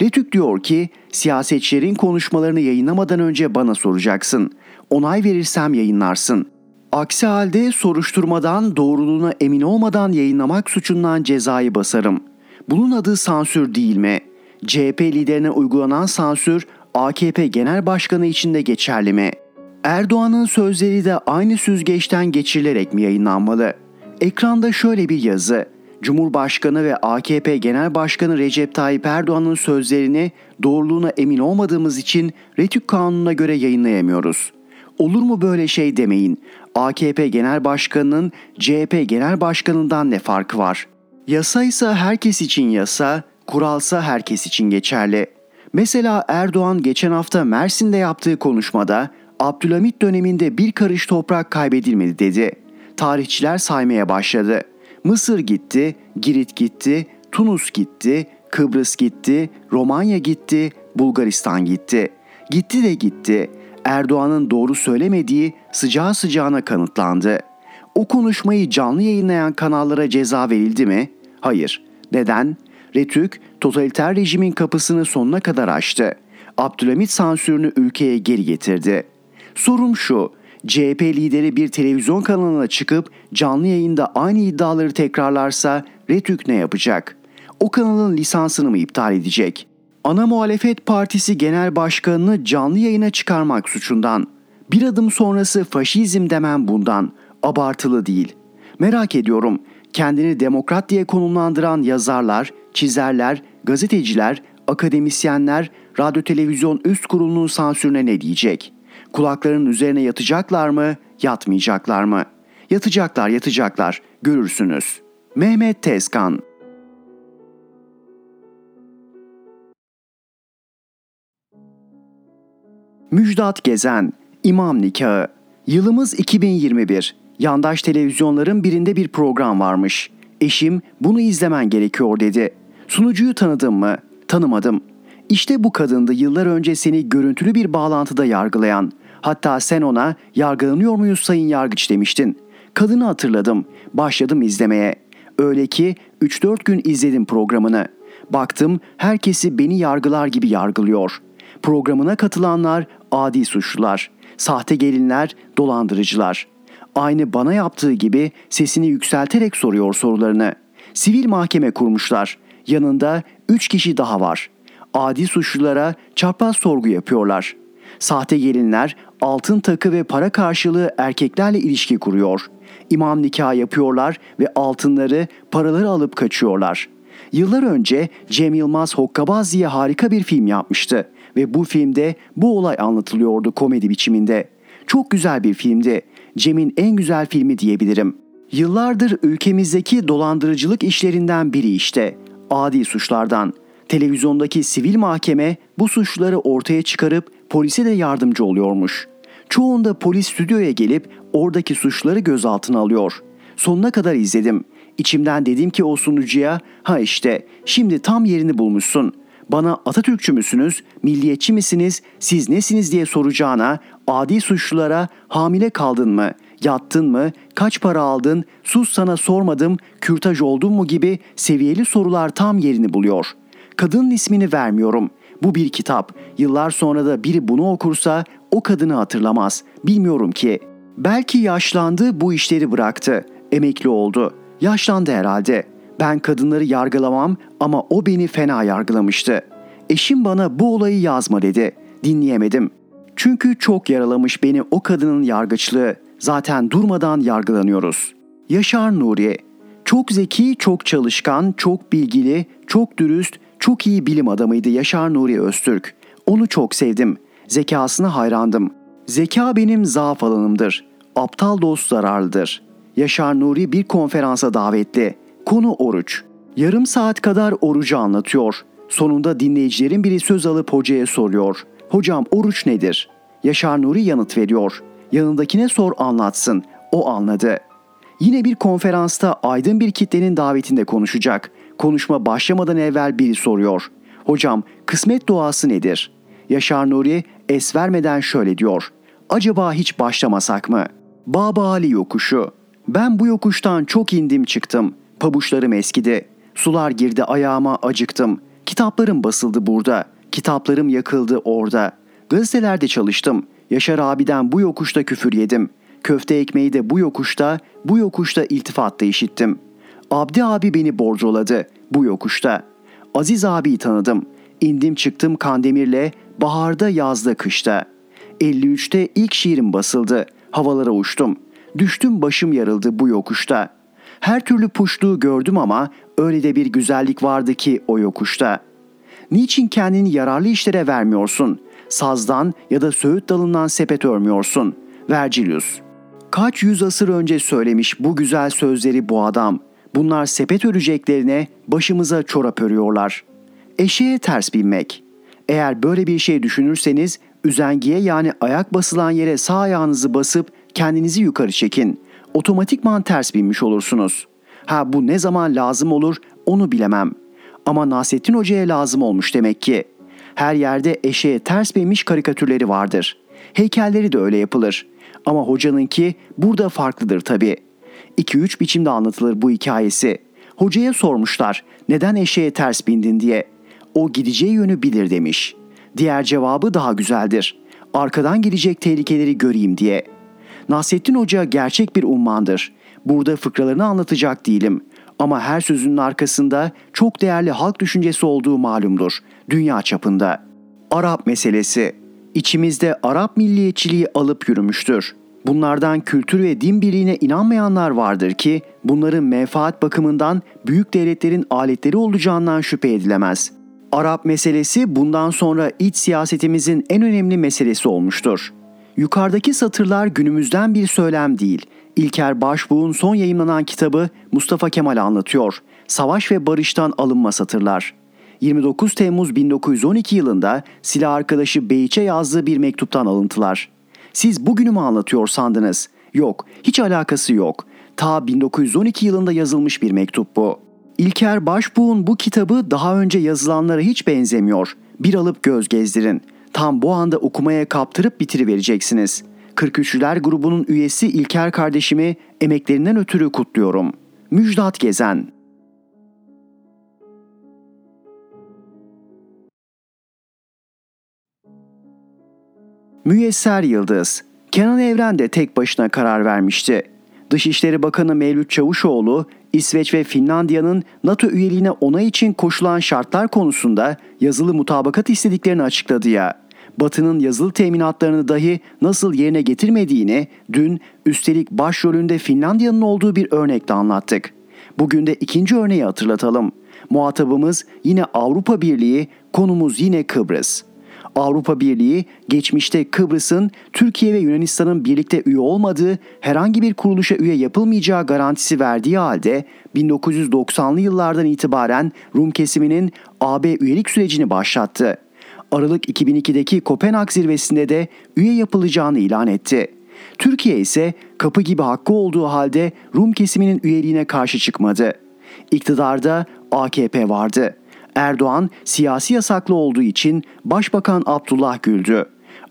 Retük diyor ki siyasetçilerin konuşmalarını yayınlamadan önce bana soracaksın. Onay verirsem yayınlarsın. Aksi halde soruşturmadan doğruluğuna emin olmadan yayınlamak suçundan cezayı basarım. Bunun adı sansür değil mi? CHP liderine uygulanan sansür AKP Genel Başkanı için de geçerli mi? Erdoğan'ın sözleri de aynı süzgeçten geçirilerek mi yayınlanmalı? Ekranda şöyle bir yazı. Cumhurbaşkanı ve AKP Genel Başkanı Recep Tayyip Erdoğan'ın sözlerini doğruluğuna emin olmadığımız için Retük Kanunu'na göre yayınlayamıyoruz. Olur mu böyle şey demeyin. AKP Genel Başkanı'nın CHP Genel Başkanı'ndan ne farkı var? Yasa ise herkes için yasa, kuralsa herkes için geçerli. Mesela Erdoğan geçen hafta Mersin'de yaptığı konuşmada Abdülhamit döneminde bir karış toprak kaybedilmedi dedi. Tarihçiler saymaya başladı. Mısır gitti, Girit gitti, Tunus gitti, Kıbrıs gitti, Romanya gitti, Bulgaristan gitti. Gitti de gitti. Erdoğan'ın doğru söylemediği sıcağı sıcağına kanıtlandı. O konuşmayı canlı yayınlayan kanallara ceza verildi mi? Hayır. Neden? Retük totaliter rejimin kapısını sonuna kadar açtı. Abdülhamit sansürünü ülkeye geri getirdi. Sorum şu, CHP lideri bir televizyon kanalına çıkıp canlı yayında aynı iddiaları tekrarlarsa Retük ne yapacak? O kanalın lisansını mı iptal edecek? Ana Muhalefet Partisi Genel Başkanını canlı yayına çıkarmak suçundan. Bir adım sonrası faşizm demem bundan. Abartılı değil. Merak ediyorum kendini demokrat diye konumlandıran yazarlar, çizerler, gazeteciler, akademisyenler radyo televizyon üst kurulunun sansürüne ne diyecek? Kulaklarının üzerine yatacaklar mı, yatmayacaklar mı? Yatacaklar, yatacaklar. Görürsünüz. Mehmet Tezkan Müjdat Gezen İmam Nikahı Yılımız 2021. Yandaş televizyonların birinde bir program varmış. Eşim bunu izlemen gerekiyor dedi. Sunucuyu tanıdım mı? Tanımadım. İşte bu kadındı yıllar önce seni görüntülü bir bağlantıda yargılayan. Hatta sen ona yargılanıyor muyuz sayın yargıç demiştin. Kadını hatırladım. Başladım izlemeye. Öyle ki 3-4 gün izledim programını. Baktım herkesi beni yargılar gibi yargılıyor. Programına katılanlar adi suçlular, sahte gelinler, dolandırıcılar. Aynı bana yaptığı gibi sesini yükselterek soruyor sorularını. Sivil mahkeme kurmuşlar. Yanında 3 kişi daha var. Adi suçlulara çarpaz sorgu yapıyorlar. Sahte gelinler altın takı ve para karşılığı erkeklerle ilişki kuruyor. İmam nikah yapıyorlar ve altınları, paraları alıp kaçıyorlar. Yıllar önce Cem Yılmaz Hokkabaz diye harika bir film yapmıştı ve bu filmde bu olay anlatılıyordu komedi biçiminde. Çok güzel bir filmdi. Cem'in en güzel filmi diyebilirim. Yıllardır ülkemizdeki dolandırıcılık işlerinden biri işte. Adi suçlardan. Televizyondaki sivil mahkeme bu suçları ortaya çıkarıp polise de yardımcı oluyormuş. Çoğunda polis stüdyoya gelip oradaki suçları gözaltına alıyor. Sonuna kadar izledim. İçimden dedim ki o sunucuya ha işte şimdi tam yerini bulmuşsun. Bana Atatürkçü müsünüz, milliyetçi misiniz, siz nesiniz diye soracağına adi suçlulara hamile kaldın mı, yattın mı, kaç para aldın, sus sana sormadım, kürtaj oldun mu gibi seviyeli sorular tam yerini buluyor. Kadının ismini vermiyorum. Bu bir kitap. Yıllar sonra da biri bunu okursa o kadını hatırlamaz. Bilmiyorum ki. Belki yaşlandı, bu işleri bıraktı. Emekli oldu. Yaşlandı herhalde. Ben kadınları yargılamam ama o beni fena yargılamıştı. Eşim bana bu olayı yazma dedi. Dinleyemedim. Çünkü çok yaralamış beni o kadının yargıçlığı. Zaten durmadan yargılanıyoruz. Yaşar Nuri çok zeki, çok çalışkan, çok bilgili, çok dürüst, çok iyi bilim adamıydı Yaşar Nuri Öztürk. Onu çok sevdim. Zekasına hayrandım. Zeka benim zaaf alanımdır. Aptal dost zararlıdır. Yaşar Nuri bir konferansa davetli. Konu oruç. Yarım saat kadar orucu anlatıyor. Sonunda dinleyicilerin biri söz alıp hocaya soruyor. Hocam oruç nedir? Yaşar Nuri yanıt veriyor. Yanındakine sor anlatsın. O anladı. Yine bir konferansta aydın bir kitlenin davetinde konuşacak. Konuşma başlamadan evvel biri soruyor. Hocam kısmet duası nedir? Yaşar Nuri es vermeden şöyle diyor. Acaba hiç başlamasak mı? Baba Ali yokuşu. Ben bu yokuştan çok indim çıktım. Pabuçlarım eskidi. Sular girdi ayağıma acıktım. Kitaplarım basıldı burada. Kitaplarım yakıldı orada. Gazetelerde çalıştım. Yaşar abiden bu yokuşta küfür yedim. Köfte ekmeği de bu yokuşta, bu yokuşta iltifatta işittim. Abdi abi beni borcoladı bu yokuşta. Aziz abiyi tanıdım. İndim çıktım Kandemir'le baharda yazda kışta. 53'te ilk şiirim basıldı. Havalara uçtum. Düştüm başım yarıldı bu yokuşta. Her türlü puşluğu gördüm ama öyle de bir güzellik vardı ki o yokuşta. Niçin kendini yararlı işlere vermiyorsun? Sazdan ya da söğüt dalından sepet örmüyorsun. Vergilius. Kaç yüz asır önce söylemiş bu güzel sözleri bu adam. Bunlar sepet öreceklerine başımıza çorap örüyorlar. Eşeğe ters binmek. Eğer böyle bir şey düşünürseniz üzengiye yani ayak basılan yere sağ ayağınızı basıp kendinizi yukarı çekin. Otomatikman ters binmiş olursunuz. Ha bu ne zaman lazım olur onu bilemem. Ama Nasrettin Hoca'ya lazım olmuş demek ki. Her yerde eşeğe ters binmiş karikatürleri vardır. Heykelleri de öyle yapılır. Ama hocanınki burada farklıdır tabii. 2-3 biçimde anlatılır bu hikayesi. Hocaya sormuşlar neden eşeğe ters bindin diye. O gideceği yönü bilir demiş. Diğer cevabı daha güzeldir. Arkadan gelecek tehlikeleri göreyim diye. Nasrettin Hoca gerçek bir ummandır. Burada fıkralarını anlatacak değilim. Ama her sözünün arkasında çok değerli halk düşüncesi olduğu malumdur. Dünya çapında. Arap meselesi. İçimizde Arap milliyetçiliği alıp yürümüştür. Bunlardan kültür ve din birliğine inanmayanlar vardır ki bunların menfaat bakımından büyük devletlerin aletleri olacağından şüphe edilemez. Arap meselesi bundan sonra iç siyasetimizin en önemli meselesi olmuştur. Yukarıdaki satırlar günümüzden bir söylem değil. İlker Başbuğ'un son yayımlanan kitabı Mustafa Kemal anlatıyor. Savaş ve barıştan alınma satırlar. 29 Temmuz 1912 yılında silah arkadaşı Beyiç'e yazdığı bir mektuptan alıntılar. Siz bugünü mü anlatıyor sandınız? Yok, hiç alakası yok. Ta 1912 yılında yazılmış bir mektup bu. İlker Başbuğ'un bu kitabı daha önce yazılanlara hiç benzemiyor. Bir alıp göz gezdirin. Tam bu anda okumaya kaptırıp bitirivereceksiniz. 43'lüler grubunun üyesi İlker kardeşimi emeklerinden ötürü kutluyorum. Müjdat Gezen Müyesser Yıldız Kenan Evren de tek başına karar vermişti. Dışişleri Bakanı Mevlüt Çavuşoğlu, İsveç ve Finlandiya'nın NATO üyeliğine onay için koşulan şartlar konusunda yazılı mutabakat istediklerini açıkladı ya. Batı'nın yazılı teminatlarını dahi nasıl yerine getirmediğini dün üstelik başrolünde Finlandiya'nın olduğu bir örnekle anlattık. Bugün de ikinci örneği hatırlatalım. Muhatabımız yine Avrupa Birliği, konumuz yine Kıbrıs. Avrupa Birliği geçmişte Kıbrıs'ın Türkiye ve Yunanistan'ın birlikte üye olmadığı herhangi bir kuruluşa üye yapılmayacağı garantisi verdiği halde 1990'lı yıllardan itibaren Rum kesiminin AB üyelik sürecini başlattı. Aralık 2002'deki Kopenhag zirvesinde de üye yapılacağını ilan etti. Türkiye ise kapı gibi hakkı olduğu halde Rum kesiminin üyeliğine karşı çıkmadı. İktidarda AKP vardı. Erdoğan siyasi yasaklı olduğu için Başbakan Abdullah Gül'dü.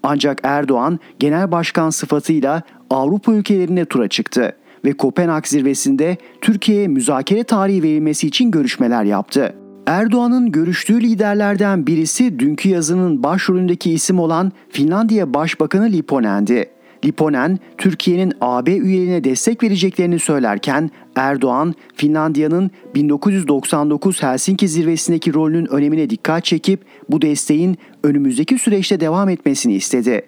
Ancak Erdoğan genel başkan sıfatıyla Avrupa ülkelerine tura çıktı ve Kopenhag zirvesinde Türkiye'ye müzakere tarihi verilmesi için görüşmeler yaptı. Erdoğan'ın görüştüğü liderlerden birisi dünkü yazının başrolündeki isim olan Finlandiya Başbakanı Liponen'di. Liponen, Türkiye'nin AB üyeliğine destek vereceklerini söylerken Erdoğan, Finlandiya'nın 1999 Helsinki zirvesindeki rolünün önemine dikkat çekip bu desteğin önümüzdeki süreçte devam etmesini istedi.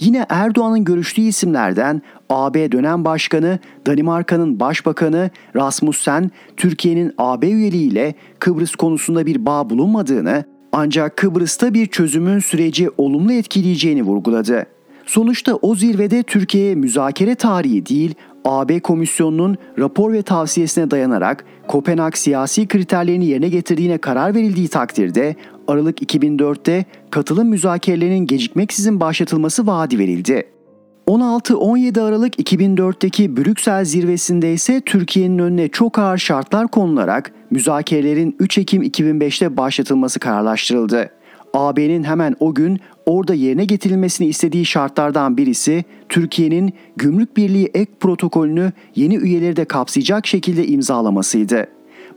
Yine Erdoğan'ın görüştüğü isimlerden AB dönem başkanı, Danimarka'nın başbakanı Rasmussen, Türkiye'nin AB üyeliğiyle Kıbrıs konusunda bir bağ bulunmadığını ancak Kıbrıs'ta bir çözümün süreci olumlu etkileyeceğini vurguladı. Sonuçta o zirvede Türkiye'ye müzakere tarihi değil, AB Komisyonu'nun rapor ve tavsiyesine dayanarak Kopenhag siyasi kriterlerini yerine getirdiğine karar verildiği takdirde Aralık 2004'te katılım müzakerelerinin gecikmeksizin başlatılması vaadi verildi. 16-17 Aralık 2004'teki Brüksel zirvesinde ise Türkiye'nin önüne çok ağır şartlar konularak müzakerelerin 3 Ekim 2005'te başlatılması kararlaştırıldı. AB'nin hemen o gün orada yerine getirilmesini istediği şartlardan birisi Türkiye'nin Gümrük Birliği ek protokolünü yeni üyeleri de kapsayacak şekilde imzalamasıydı.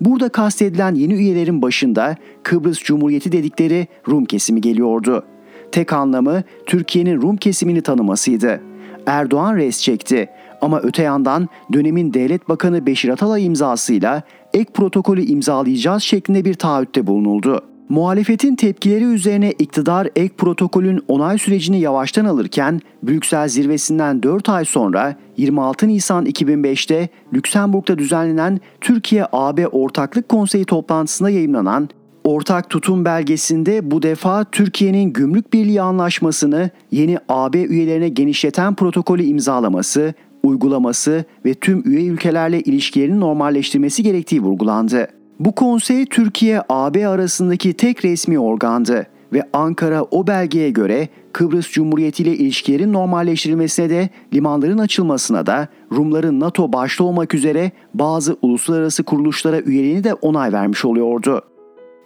Burada kastedilen yeni üyelerin başında Kıbrıs Cumhuriyeti dedikleri Rum kesimi geliyordu. Tek anlamı Türkiye'nin Rum kesimini tanımasıydı. Erdoğan res çekti ama öte yandan dönemin devlet bakanı Beşir Atalay imzasıyla ek protokolü imzalayacağız şeklinde bir taahhütte bulunuldu. Muhalefetin tepkileri üzerine iktidar ek protokolün onay sürecini yavaştan alırken Brüksel zirvesinden 4 ay sonra 26 Nisan 2005'te Lüksemburg'da düzenlenen Türkiye-AB Ortaklık Konseyi toplantısında yayınlanan Ortak tutum belgesinde bu defa Türkiye'nin Gümrük Birliği Anlaşması'nı yeni AB üyelerine genişleten protokolü imzalaması, uygulaması ve tüm üye ülkelerle ilişkilerini normalleştirmesi gerektiği vurgulandı. Bu konsey Türkiye-AB arasındaki tek resmi organdı ve Ankara o belgeye göre Kıbrıs Cumhuriyeti ile ilişkilerin normalleştirilmesine de limanların açılmasına da Rumların NATO başta olmak üzere bazı uluslararası kuruluşlara üyeliğini de onay vermiş oluyordu.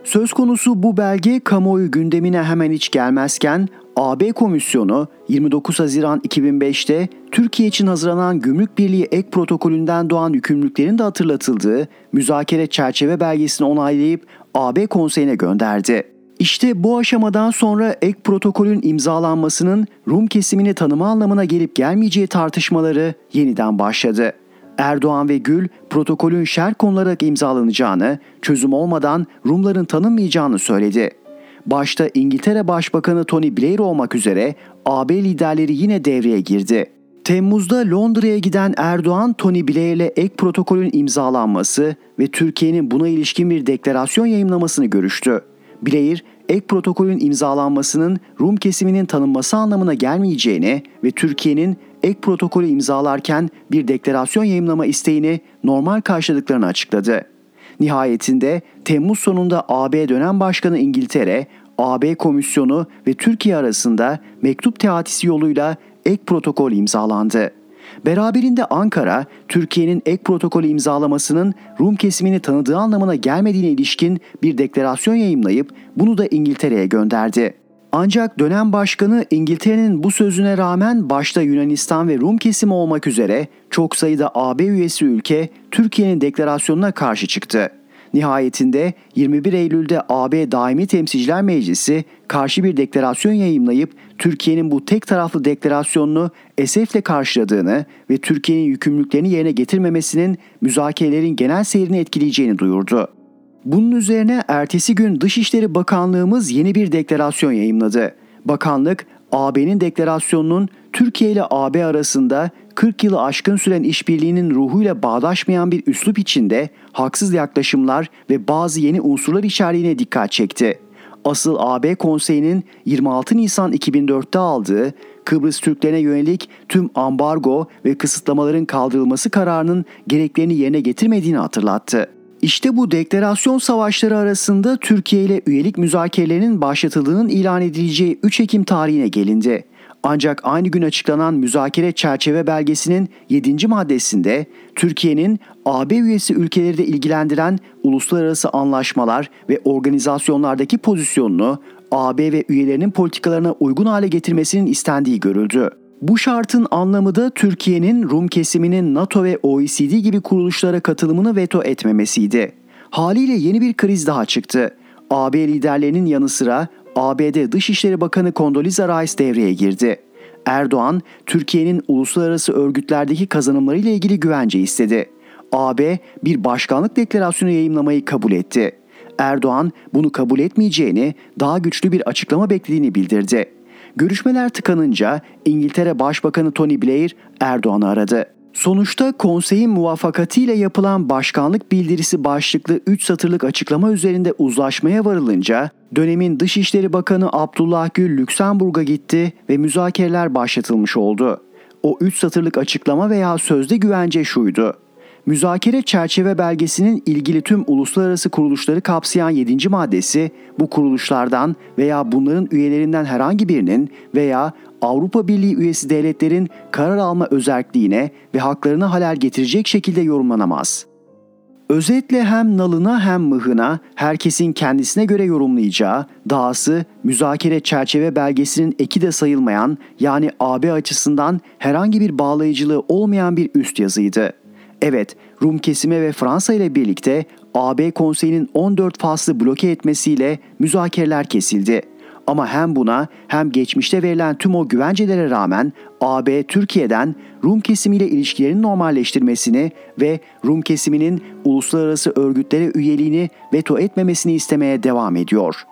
Söz konusu bu belge kamuoyu gündemine hemen hiç gelmezken AB Komisyonu 29 Haziran 2005'te Türkiye için hazırlanan Gümrük Birliği ek protokolünden doğan yükümlülüklerin de hatırlatıldığı müzakere çerçeve belgesini onaylayıp AB Konseyi'ne gönderdi. İşte bu aşamadan sonra ek protokolün imzalanmasının Rum kesimini tanıma anlamına gelip gelmeyeceği tartışmaları yeniden başladı. Erdoğan ve Gül protokolün şer konularak imzalanacağını, çözüm olmadan Rumların tanınmayacağını söyledi. Başta İngiltere Başbakanı Tony Blair olmak üzere AB liderleri yine devreye girdi. Temmuz'da Londra'ya giden Erdoğan, Tony Blair'le ek protokolün imzalanması ve Türkiye'nin buna ilişkin bir deklarasyon yayınlamasını görüştü. Blair, ek protokolün imzalanmasının Rum kesiminin tanınması anlamına gelmeyeceğini ve Türkiye'nin ek protokolü imzalarken bir deklarasyon yayınlama isteğini normal karşıladıklarını açıkladı. Nihayetinde Temmuz sonunda AB dönem başkanı İngiltere, AB Komisyonu ve Türkiye arasında mektup teatisi yoluyla ek protokol imzalandı. Beraberinde Ankara, Türkiye'nin ek protokolü imzalamasının Rum kesimini tanıdığı anlamına gelmediğine ilişkin bir deklarasyon yayımlayıp bunu da İngiltere'ye gönderdi. Ancak dönem başkanı İngiltere'nin bu sözüne rağmen başta Yunanistan ve Rum kesimi olmak üzere çok sayıda AB üyesi ülke Türkiye'nin deklarasyonuna karşı çıktı. Nihayetinde 21 Eylül'de AB Daimi Temsilciler Meclisi karşı bir deklarasyon yayımlayıp Türkiye'nin bu tek taraflı deklarasyonunu esefle karşıladığını ve Türkiye'nin yükümlülüklerini yerine getirmemesinin müzakerelerin genel seyrini etkileyeceğini duyurdu. Bunun üzerine ertesi gün Dışişleri Bakanlığımız yeni bir deklarasyon yayımladı. Bakanlık, AB'nin deklarasyonunun Türkiye ile AB arasında 40 yılı aşkın süren işbirliğinin ruhuyla bağdaşmayan bir üslup içinde haksız yaklaşımlar ve bazı yeni unsurlar içeriğine dikkat çekti. Asıl AB Konseyi'nin 26 Nisan 2004'te aldığı Kıbrıs Türklerine yönelik tüm ambargo ve kısıtlamaların kaldırılması kararının gereklerini yerine getirmediğini hatırlattı. İşte bu deklarasyon savaşları arasında Türkiye ile üyelik müzakerelerinin başlatıldığının ilan edileceği 3 Ekim tarihine gelindi. Ancak aynı gün açıklanan müzakere çerçeve belgesinin 7. maddesinde Türkiye'nin AB üyesi ülkeleri de ilgilendiren uluslararası anlaşmalar ve organizasyonlardaki pozisyonunu AB ve üyelerinin politikalarına uygun hale getirmesinin istendiği görüldü. Bu şartın anlamı da Türkiye'nin Rum kesiminin NATO ve OECD gibi kuruluşlara katılımını veto etmemesiydi. Haliyle yeni bir kriz daha çıktı. AB liderlerinin yanı sıra ABD Dışişleri Bakanı Condoleezza Rice devreye girdi. Erdoğan, Türkiye'nin uluslararası örgütlerdeki kazanımlarıyla ilgili güvence istedi. AB bir başkanlık deklarasyonu yayımlamayı kabul etti. Erdoğan bunu kabul etmeyeceğini, daha güçlü bir açıklama beklediğini bildirdi. Görüşmeler tıkanınca İngiltere Başbakanı Tony Blair Erdoğan'ı aradı. Sonuçta konseyin muvaffakatiyle yapılan başkanlık bildirisi başlıklı 3 satırlık açıklama üzerinde uzlaşmaya varılınca dönemin Dışişleri Bakanı Abdullah Gül Lüksemburg'a gitti ve müzakereler başlatılmış oldu. O 3 satırlık açıklama veya sözde güvence şuydu. Müzakere çerçeve belgesinin ilgili tüm uluslararası kuruluşları kapsayan 7. maddesi bu kuruluşlardan veya bunların üyelerinden herhangi birinin veya Avrupa Birliği üyesi devletlerin karar alma özelliğine ve haklarına halel getirecek şekilde yorumlanamaz. Özetle hem nalına hem mıhına herkesin kendisine göre yorumlayacağı, dahası müzakere çerçeve belgesinin eki de sayılmayan yani AB açısından herhangi bir bağlayıcılığı olmayan bir üst yazıydı. Evet, Rum kesimi ve Fransa ile birlikte AB konseyinin 14 faslı bloke etmesiyle müzakereler kesildi. Ama hem buna hem geçmişte verilen tüm o güvencelere rağmen AB Türkiye'den Rum kesimiyle ilişkilerini normalleştirmesini ve Rum kesiminin uluslararası örgütlere üyeliğini veto etmemesini istemeye devam ediyor.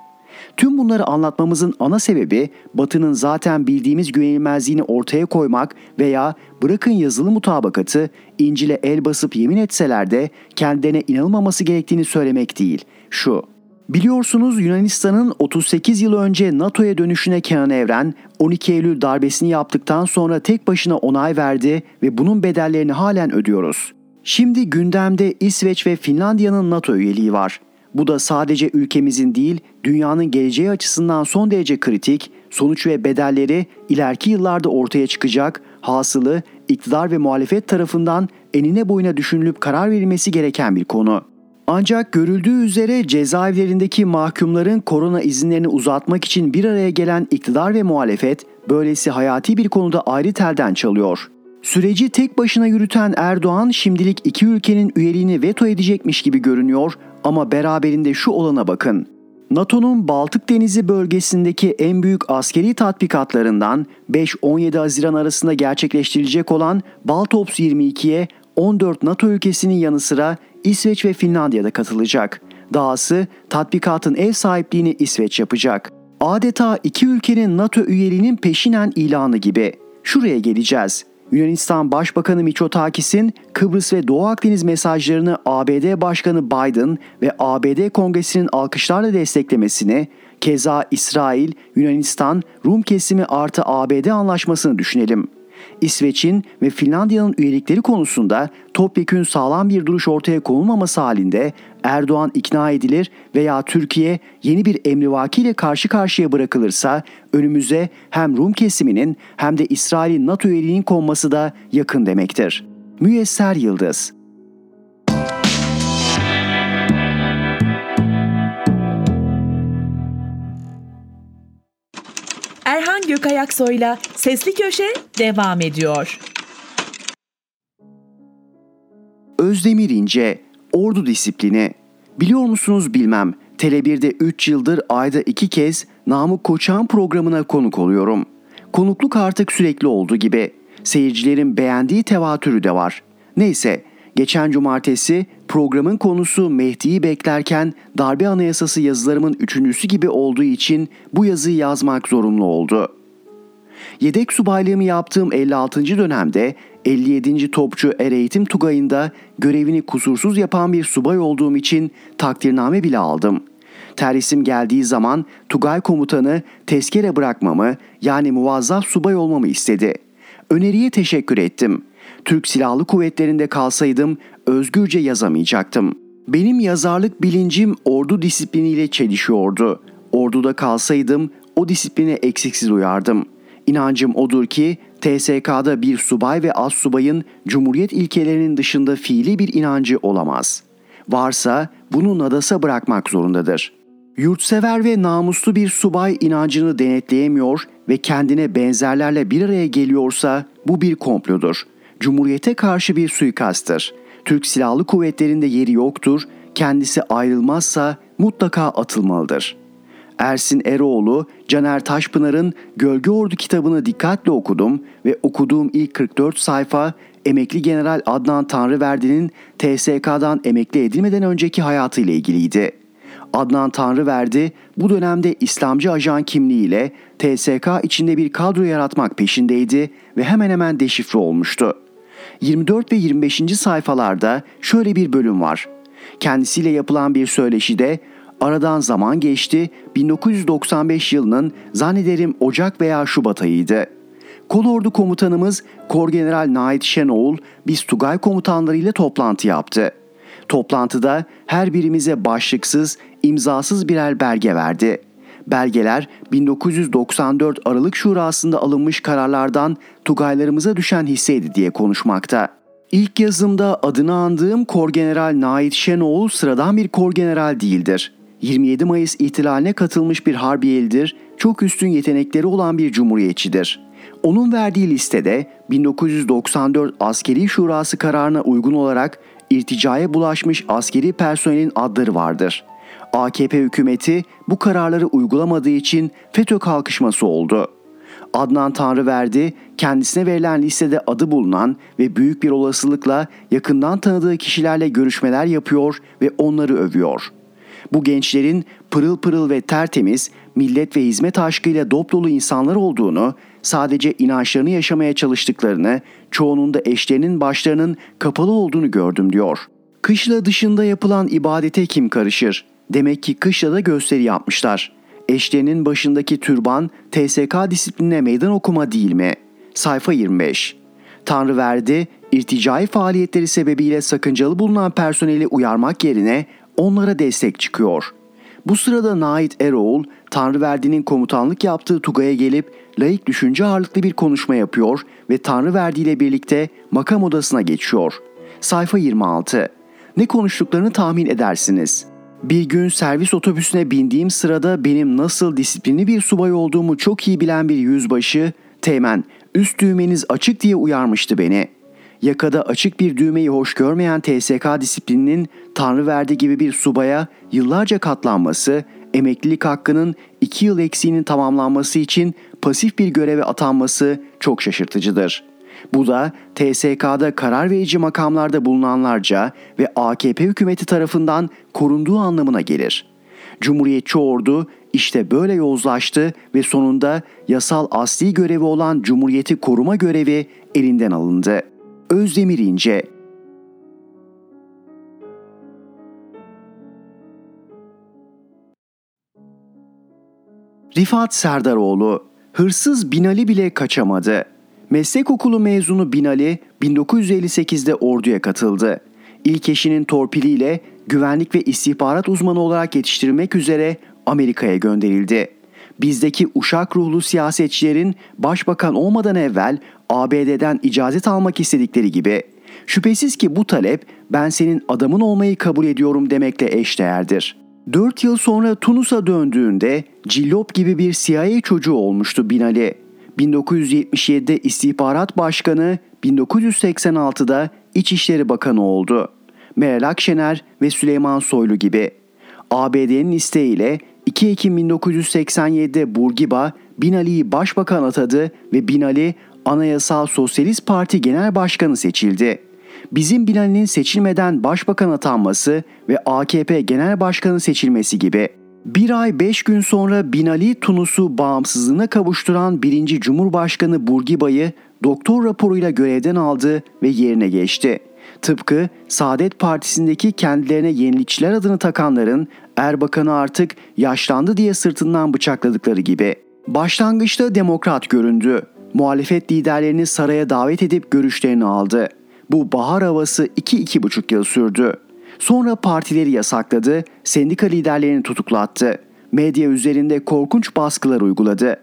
Tüm bunları anlatmamızın ana sebebi Batı'nın zaten bildiğimiz güvenilmezliğini ortaya koymak veya bırakın yazılı mutabakatı İncil'e el basıp yemin etseler de kendilerine inanılmaması gerektiğini söylemek değil. Şu, Biliyorsunuz Yunanistan'ın 38 yıl önce NATO'ya dönüşüne Kenan Evren 12 Eylül darbesini yaptıktan sonra tek başına onay verdi ve bunun bedellerini halen ödüyoruz. Şimdi gündemde İsveç ve Finlandiya'nın NATO üyeliği var. Bu da sadece ülkemizin değil, dünyanın geleceği açısından son derece kritik, sonuç ve bedelleri ileriki yıllarda ortaya çıkacak, hasılı iktidar ve muhalefet tarafından enine boyuna düşünülüp karar verilmesi gereken bir konu. Ancak görüldüğü üzere cezaevlerindeki mahkumların korona izinlerini uzatmak için bir araya gelen iktidar ve muhalefet böylesi hayati bir konuda ayrı telden çalıyor. Süreci tek başına yürüten Erdoğan şimdilik iki ülkenin üyeliğini veto edecekmiş gibi görünüyor ama beraberinde şu olana bakın. NATO'nun Baltık Denizi bölgesindeki en büyük askeri tatbikatlarından 5-17 Haziran arasında gerçekleştirilecek olan Baltops 22'ye 14 NATO ülkesinin yanı sıra İsveç ve Finlandiya'da katılacak. Dahası tatbikatın ev sahipliğini İsveç yapacak. Adeta iki ülkenin NATO üyeliğinin peşinen ilanı gibi. Şuraya geleceğiz. Yunanistan Başbakanı Mitsotakis'in Kıbrıs ve Doğu Akdeniz mesajlarını ABD Başkanı Biden ve ABD Kongresi'nin alkışlarla desteklemesini, keza İsrail, Yunanistan, Rum kesimi artı ABD anlaşmasını düşünelim. İsveç'in ve Finlandiya'nın üyelikleri konusunda topyekün sağlam bir duruş ortaya konulmaması halinde Erdoğan ikna edilir veya Türkiye yeni bir emrivakiyle karşı karşıya bırakılırsa önümüze hem Rum kesiminin hem de İsrail'in NATO üyeliğinin konması da yakın demektir. Müyesser Yıldız Erhan Gökayaksoy'la Sesli Köşe devam ediyor. Özdemir İnce, Ordu Disiplini. Biliyor musunuz bilmem, Tele1'de 3 yıldır ayda 2 kez Namık Koçan programına konuk oluyorum. Konukluk artık sürekli oldu gibi. Seyircilerin beğendiği tevatürü de var. Neyse, geçen cumartesi programın konusu Mehdi'yi beklerken darbe anayasası yazılarımın üçüncüsü gibi olduğu için bu yazıyı yazmak zorunlu oldu. Yedek subaylığımı yaptığım 56. dönemde 57. Topçu Er Eğitim Tugayı'nda görevini kusursuz yapan bir subay olduğum için takdirname bile aldım. Terhisim geldiği zaman Tugay komutanı tezkere bırakmamı yani muvazzaf subay olmamı istedi. Öneriye teşekkür ettim. Türk Silahlı Kuvvetleri'nde kalsaydım özgürce yazamayacaktım. Benim yazarlık bilincim ordu disipliniyle çelişiyordu. Orduda kalsaydım o disipline eksiksiz uyardım. İnancım odur ki TSK'da bir subay ve az subayın cumhuriyet ilkelerinin dışında fiili bir inancı olamaz. Varsa bunu nadasa bırakmak zorundadır. Yurtsever ve namuslu bir subay inancını denetleyemiyor ve kendine benzerlerle bir araya geliyorsa bu bir komplodur. Cumhuriyete karşı bir suikasttır. Türk Silahlı Kuvvetleri'nde yeri yoktur, kendisi ayrılmazsa mutlaka atılmalıdır. Ersin Eroğlu, Caner Taşpınar'ın Gölge Ordu kitabını dikkatle okudum ve okuduğum ilk 44 sayfa emekli general Adnan Tanrıverdi'nin TSK'dan emekli edilmeden önceki hayatıyla ilgiliydi. Adnan Tanrıverdi bu dönemde İslamcı ajan kimliğiyle TSK içinde bir kadro yaratmak peşindeydi ve hemen hemen deşifre olmuştu. 24 ve 25. sayfalarda şöyle bir bölüm var. Kendisiyle yapılan bir söyleşide aradan zaman geçti 1995 yılının zannederim Ocak veya Şubat ayıydı. Kolordu komutanımız Korgeneral Nait Şenoğul biz Tugay komutanlarıyla toplantı yaptı. Toplantıda her birimize başlıksız, imzasız birer belge verdi. Belgeler 1994 Aralık Şurası'nda alınmış kararlardan Tugaylarımıza düşen hisseydi diye konuşmakta. İlk yazımda adını andığım Korgeneral Nait Şenoğul sıradan bir korgeneral değildir. 27 Mayıs ihtilaline katılmış bir harbiyelidir, çok üstün yetenekleri olan bir cumhuriyetçidir. Onun verdiği listede 1994 Askeri Şurası kararına uygun olarak irticaya bulaşmış askeri personelin adları vardır. AKP hükümeti bu kararları uygulamadığı için FETÖ kalkışması oldu. Adnan Tanrıverdi kendisine verilen listede adı bulunan ve büyük bir olasılıkla yakından tanıdığı kişilerle görüşmeler yapıyor ve onları övüyor. Bu gençlerin pırıl pırıl ve tertemiz, millet ve hizmet aşkıyla dop dolu insanlar olduğunu, sadece inançlarını yaşamaya çalıştıklarını, çoğunun da eşlerinin başlarının kapalı olduğunu gördüm diyor. Kışla dışında yapılan ibadete kim karışır? Demek ki kışla da gösteri yapmışlar. Eşlerinin başındaki türban TSK disiplinine meydan okuma değil mi? Sayfa 25. Tanrı verdi, irticai faaliyetleri sebebiyle sakıncalı bulunan personeli uyarmak yerine onlara destek çıkıyor. Bu sırada Nait Eroğul, Tanrıverdi'nin komutanlık yaptığı Tugay'a gelip laik düşünce ağırlıklı bir konuşma yapıyor ve Tanrıverdi ile birlikte makam odasına geçiyor. Sayfa 26. Ne konuştuklarını tahmin edersiniz. Bir gün servis otobüsüne bindiğim sırada benim nasıl disiplinli bir subay olduğumu çok iyi bilen bir yüzbaşı, Teğmen, üst düğmeniz açık diye uyarmıştı beni.'' Yakada açık bir düğmeyi hoş görmeyen TSK disiplininin Tanrıverdi gibi bir subaya yıllarca katlanması, emeklilik hakkının 2 yıl eksiğinin tamamlanması için pasif bir göreve atanması çok şaşırtıcıdır. Bu da TSK'da karar verici makamlarda bulunanlarca ve AKP hükümeti tarafından korunduğu anlamına gelir. Cumhuriyetçi ordu işte böyle yozlaştı ve sonunda yasal asli görevi olan Cumhuriyeti koruma görevi elinden alındı. Özdemir İnce Rifat Serdaroğlu Hırsız Binali bile kaçamadı. Meslek okulu mezunu Binali 1958'de orduya katıldı. İlk eşinin torpiliyle güvenlik ve istihbarat uzmanı olarak yetiştirilmek üzere Amerika'ya gönderildi. Bizdeki uşak ruhlu siyasetçilerin başbakan olmadan evvel ABD'den icazet almak istedikleri gibi. Şüphesiz ki bu talep ben senin adamın olmayı kabul ediyorum demekle eşdeğerdir. 4 yıl sonra Tunus'a döndüğünde Cillop gibi bir CIA çocuğu olmuştu Binali. 1977'de istihbarat başkanı, 1986'da İçişleri Bakanı oldu. Meral Akşener ve Süleyman Soylu gibi. ABD'nin isteğiyle 2 Ekim 1987'de Burgiba Binali'yi başbakan atadı ve Binali Anayasal Sosyalist Parti Genel Başkanı seçildi. Bizim Binali'nin seçilmeden başbakan atanması ve AKP Genel Başkanı seçilmesi gibi. Bir ay beş gün sonra Binali Tunus'u bağımsızlığına kavuşturan birinci Cumhurbaşkanı Burgiba'yı doktor raporuyla görevden aldı ve yerine geçti. Tıpkı Saadet Partisi'ndeki kendilerine yenilikçiler adını takanların Erbakan'ı artık yaşlandı diye sırtından bıçakladıkları gibi. Başlangıçta demokrat göründü. Muhalefet liderlerini saraya davet edip görüşlerini aldı. Bu bahar havası 2-2,5 yıl sürdü. Sonra partileri yasakladı, sendika liderlerini tutuklattı. Medya üzerinde korkunç baskılar uyguladı.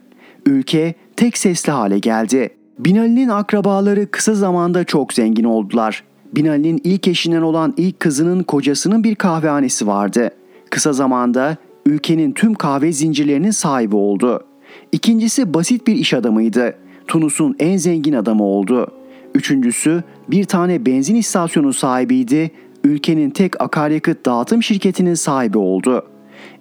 Ülke tek sesli hale geldi. Binali'nin akrabaları kısa zamanda çok zengin oldular. Binali'nin ilk eşinden olan ilk kızının kocasının bir kahvehanesi vardı. Kısa zamanda ülkenin tüm kahve zincirlerinin sahibi oldu. İkincisi basit bir iş adamıydı. Tunus'un en zengin adamı oldu. Üçüncüsü bir tane benzin istasyonu sahibiydi. ülkenin tek akaryakıt dağıtım şirketinin sahibi oldu.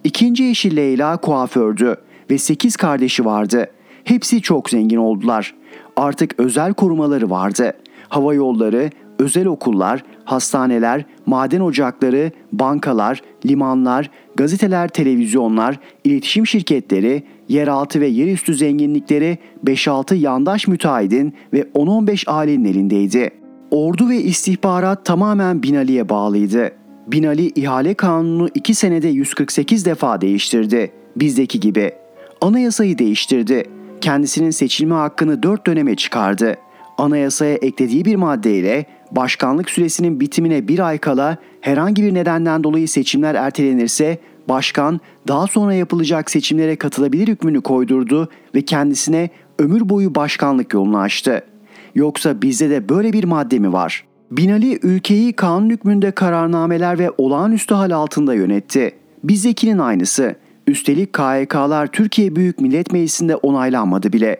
İkinci eşi Leyla kuafördü ve 8 kardeşi vardı. Hepsi çok zengin oldular. Artık özel korumaları vardı. Hava yolları, özel okullar, hastaneler, maden ocakları, bankalar, limanlar, gazeteler, televizyonlar, iletişim şirketleri, yeraltı ve yerüstü zenginlikleri 5-6 yandaş müteahhidin ve 10-15 ailenin elindeydi. Ordu ve istihbarat tamamen Binali'ye bağlıydı. Binali ihale kanunu 2 senede 148 defa değiştirdi. Bizdeki gibi. Anayasayı değiştirdi. Kendisinin seçilme hakkını 4 döneme çıkardı. Anayasaya eklediği bir maddeyle başkanlık süresinin bitimine bir ay kala herhangi bir nedenden dolayı seçimler ertelenirse başkan daha sonra yapılacak seçimlere katılabilir hükmünü koydurdu ve kendisine ömür boyu başkanlık yolunu açtı. Yoksa bizde de böyle bir madde mi var? Binali ülkeyi kanun hükmünde kararnameler ve olağanüstü hal altında yönetti. Bizdekinin aynısı. Üstelik KYK'lar Türkiye Büyük Millet Meclisi'nde onaylanmadı bile.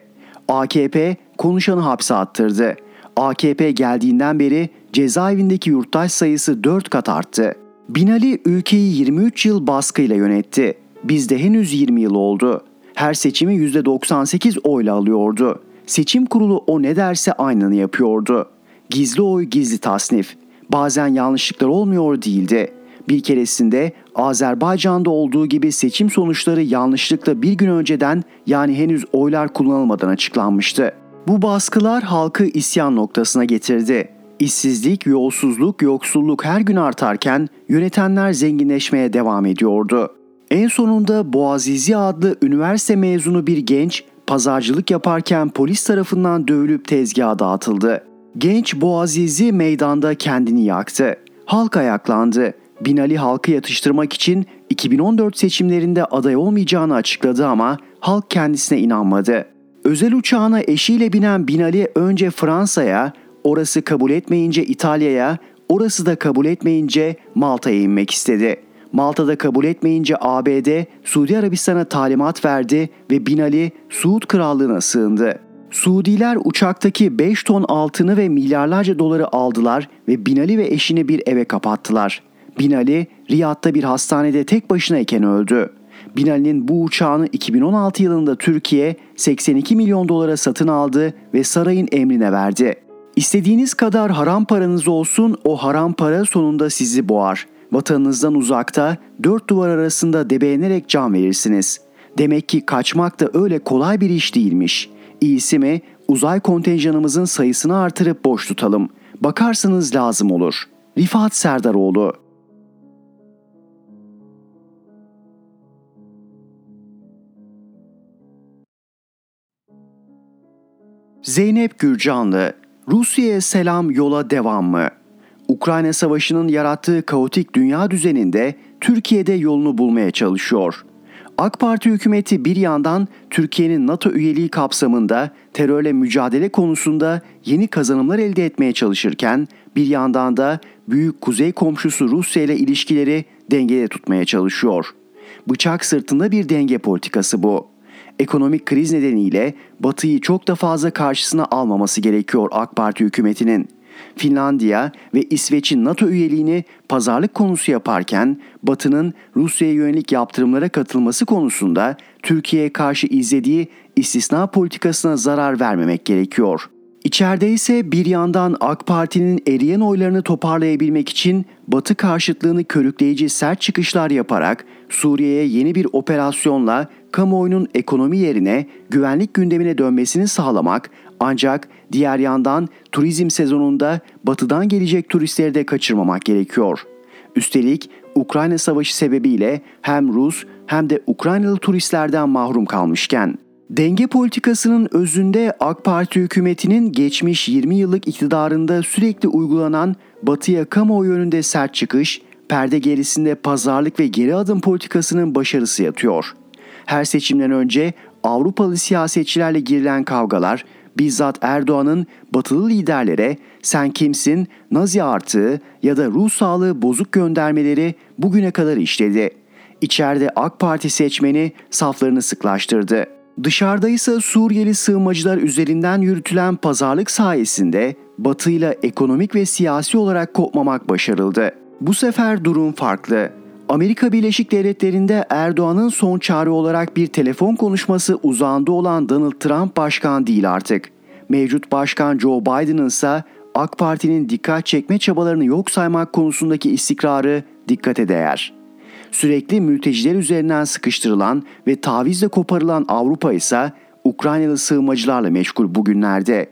AKP konuşanı hapse attırdı. AKP geldiğinden beri cezaevindeki yurttaş sayısı 4 kat arttı. Binali ülkeyi 23 yıl baskıyla yönetti. Bizde henüz 20 yıl oldu. Her seçimi %98 oyla alıyordu. Seçim kurulu o ne derse aynını yapıyordu. Gizli oy gizli tasnif. Bazen yanlışlıklar olmuyor değildi. Bir keresinde Azerbaycan'da olduğu gibi seçim sonuçları yanlışlıkla bir gün önceden yani henüz oylar kullanılmadan açıklanmıştı. Bu baskılar halkı isyan noktasına getirdi. İşsizlik, yolsuzluk, yoksulluk her gün artarken yönetenler zenginleşmeye devam ediyordu. En sonunda Boğazizi adlı üniversite mezunu bir genç pazarcılık yaparken polis tarafından dövülüp tezgaha dağıtıldı. Genç Boğazizi meydanda kendini yaktı. Halk ayaklandı. Binali halkı yatıştırmak için 2014 seçimlerinde aday olmayacağını açıkladı ama halk kendisine inanmadı. Özel uçağına eşiyle binen Binali önce Fransa'ya, orası kabul etmeyince İtalya'ya, orası da kabul etmeyince Malta'ya inmek istedi. Malta'da kabul etmeyince ABD, Suudi Arabistan'a talimat verdi ve Binali Suud Krallığı'na sığındı. Suudiler uçaktaki 5 ton altını ve milyarlarca doları aldılar ve Binali ve eşini bir eve kapattılar. Binali Riyad'da bir hastanede tek başınayken öldü. Binali'nin bu uçağını 2016 yılında Türkiye 82 milyon dolara satın aldı ve sarayın emrine verdi. İstediğiniz kadar haram paranız olsun o haram para sonunda sizi boğar. Vatanınızdan uzakta dört duvar arasında debelenerek can verirsiniz. Demek ki kaçmak da öyle kolay bir iş değilmiş. İyisi mi uzay kontenjanımızın sayısını artırıp boş tutalım. Bakarsınız lazım olur. Rifat Serdaroğlu Zeynep Gürcanlı, Rusya'ya selam yola devam mı? Ukrayna Savaşı'nın yarattığı kaotik dünya düzeninde Türkiye'de yolunu bulmaya çalışıyor. AK Parti hükümeti bir yandan Türkiye'nin NATO üyeliği kapsamında terörle mücadele konusunda yeni kazanımlar elde etmeye çalışırken bir yandan da büyük kuzey komşusu Rusya ile ilişkileri dengede tutmaya çalışıyor. Bıçak sırtında bir denge politikası bu. Ekonomik kriz nedeniyle Batı'yı çok da fazla karşısına almaması gerekiyor AK Parti hükümetinin. Finlandiya ve İsveç'in NATO üyeliğini pazarlık konusu yaparken Batı'nın Rusya'ya yönelik yaptırımlara katılması konusunda Türkiye'ye karşı izlediği istisna politikasına zarar vermemek gerekiyor. İçeride ise bir yandan AK Parti'nin eriyen oylarını toparlayabilmek için Batı karşıtlığını körükleyici sert çıkışlar yaparak Suriye'ye yeni bir operasyonla kamuoyunun ekonomi yerine güvenlik gündemine dönmesini sağlamak ancak diğer yandan turizm sezonunda batıdan gelecek turistleri de kaçırmamak gerekiyor. Üstelik Ukrayna Savaşı sebebiyle hem Rus hem de Ukraynalı turistlerden mahrum kalmışken Denge politikasının özünde AK Parti hükümetinin geçmiş 20 yıllık iktidarında sürekli uygulanan batıya kamuoyu yönünde sert çıkış, perde gerisinde pazarlık ve geri adım politikasının başarısı yatıyor. Her seçimden önce Avrupalı siyasetçilerle girilen kavgalar bizzat Erdoğan'ın batılı liderlere sen kimsin, Nazi artığı ya da ruh sağlığı bozuk göndermeleri bugüne kadar işledi. İçeride AK Parti seçmeni saflarını sıklaştırdı. Dışarıda ise Suriyeli sığınmacılar üzerinden yürütülen pazarlık sayesinde Batı ile ekonomik ve siyasi olarak kopmamak başarıldı. Bu sefer durum farklı. Amerika Birleşik Devletleri'nde Erdoğan'ın son çare olarak bir telefon konuşması uzağında olan Donald Trump başkan değil artık. Mevcut başkan Joe Biden'ın ise AK Parti'nin dikkat çekme çabalarını yok saymak konusundaki istikrarı dikkate değer. Sürekli mülteciler üzerinden sıkıştırılan ve tavizle koparılan Avrupa ise Ukraynalı sığınmacılarla meşgul bugünlerde.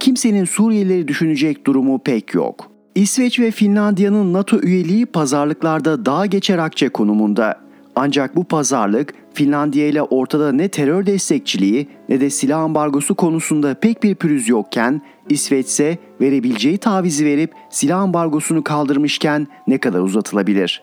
Kimsenin Suriyelileri düşünecek durumu pek yok. İsveç ve Finlandiya'nın NATO üyeliği pazarlıklarda daha geçer akçe konumunda. Ancak bu pazarlık Finlandiya ile ortada ne terör destekçiliği ne de silah ambargosu konusunda pek bir pürüz yokken İsveç ise verebileceği tavizi verip silah ambargosunu kaldırmışken ne kadar uzatılabilir?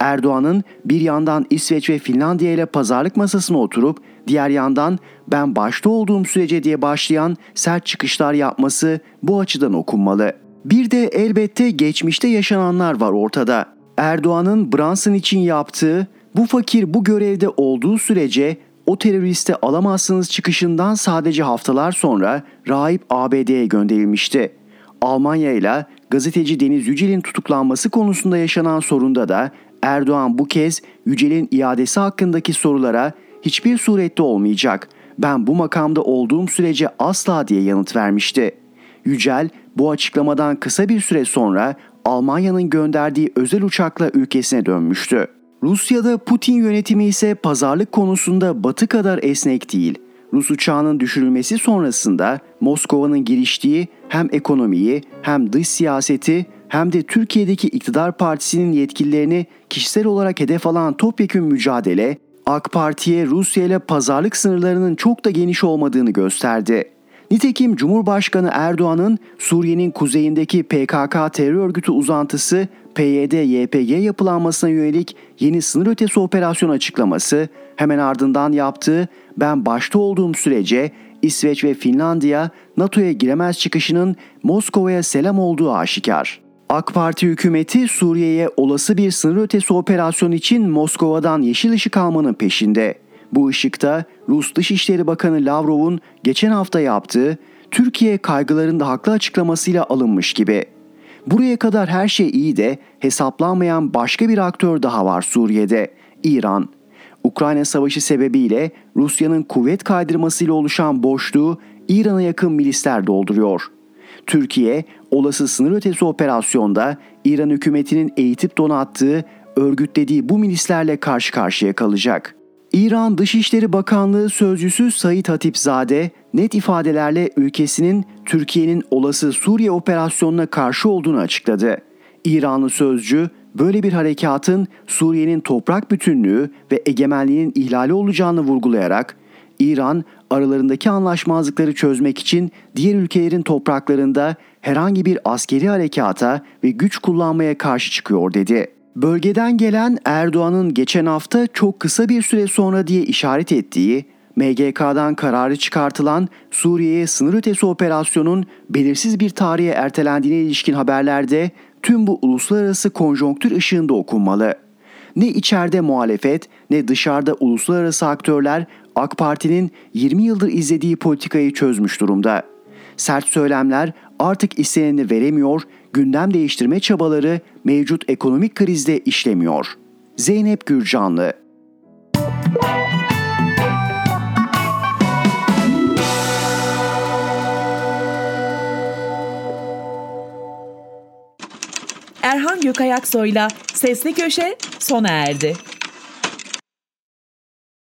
Erdoğan'ın bir yandan İsveç ve Finlandiya ile pazarlık masasına oturup diğer yandan ben başta olduğum sürece diye başlayan sert çıkışlar yapması bu açıdan okunmalı. Bir de elbette geçmişte yaşananlar var ortada. Erdoğan'ın Brunson için yaptığı bu fakir bu görevde olduğu sürece o teröristi alamazsınız çıkışından sadece haftalar sonra rahip ABD'ye gönderilmişti. Almanya ile gazeteci Deniz Yücel'in tutuklanması konusunda yaşanan sorunda da Erdoğan bu kez Yücel'in iadesi hakkındaki sorulara hiçbir surette olmayacak. Ben bu makamda olduğum sürece asla diye yanıt vermişti. Yücel bu açıklamadan kısa bir süre sonra Almanya'nın gönderdiği özel uçakla ülkesine dönmüştü. Rusya'da Putin yönetimi ise pazarlık konusunda batı kadar esnek değil. Rus uçağının düşürülmesi sonrasında Moskova'nın giriştiği hem ekonomiyi hem dış siyaseti hem de Türkiye'deki iktidar partisinin yetkililerini kişisel olarak hedef alan topyekün mücadele AK Parti'ye Rusya ile pazarlık sınırlarının çok da geniş olmadığını gösterdi. Nitekim Cumhurbaşkanı Erdoğan'ın Suriye'nin kuzeyindeki PKK terör örgütü uzantısı PYD-YPG yapılanmasına yönelik yeni sınır ötesi operasyon açıklaması hemen ardından yaptığı ben başta olduğum sürece İsveç ve Finlandiya NATO'ya giremez çıkışının Moskova'ya selam olduğu aşikar. AK Parti hükümeti Suriye'ye olası bir sınır ötesi operasyon için Moskova'dan yeşil ışık almanın peşinde. Bu ışıkta Rus Dışişleri Bakanı Lavrov'un geçen hafta yaptığı Türkiye kaygılarında haklı açıklamasıyla alınmış gibi. Buraya kadar her şey iyi de hesaplanmayan başka bir aktör daha var Suriye'de. İran. Ukrayna Savaşı sebebiyle Rusya'nın kuvvet kaydırmasıyla oluşan boşluğu İran'a yakın milisler dolduruyor. Türkiye olası sınır ötesi operasyonda İran hükümetinin eğitip donattığı, örgütlediği bu milislerle karşı karşıya kalacak. İran Dışişleri Bakanlığı sözcüsü Said Hatipzade net ifadelerle ülkesinin Türkiye'nin olası Suriye operasyonuna karşı olduğunu açıkladı. İranlı sözcü böyle bir harekatın Suriye'nin toprak bütünlüğü ve egemenliğinin ihlali olacağını vurgulayarak İran aralarındaki anlaşmazlıkları çözmek için diğer ülkelerin topraklarında herhangi bir askeri harekata ve güç kullanmaya karşı çıkıyor dedi. Bölgeden gelen Erdoğan'ın geçen hafta çok kısa bir süre sonra diye işaret ettiği MGK'dan kararı çıkartılan Suriye'ye sınır ötesi operasyonun belirsiz bir tarihe ertelendiğine ilişkin haberlerde tüm bu uluslararası konjonktür ışığında okunmalı. Ne içeride muhalefet ne dışarıda uluslararası aktörler AK Parti'nin 20 yıldır izlediği politikayı çözmüş durumda. Sert söylemler artık isteneni veremiyor, gündem değiştirme çabaları mevcut ekonomik krizde işlemiyor. Zeynep Gürcanlı Erhan Gökayaksoy'la Sesli Köşe sona erdi.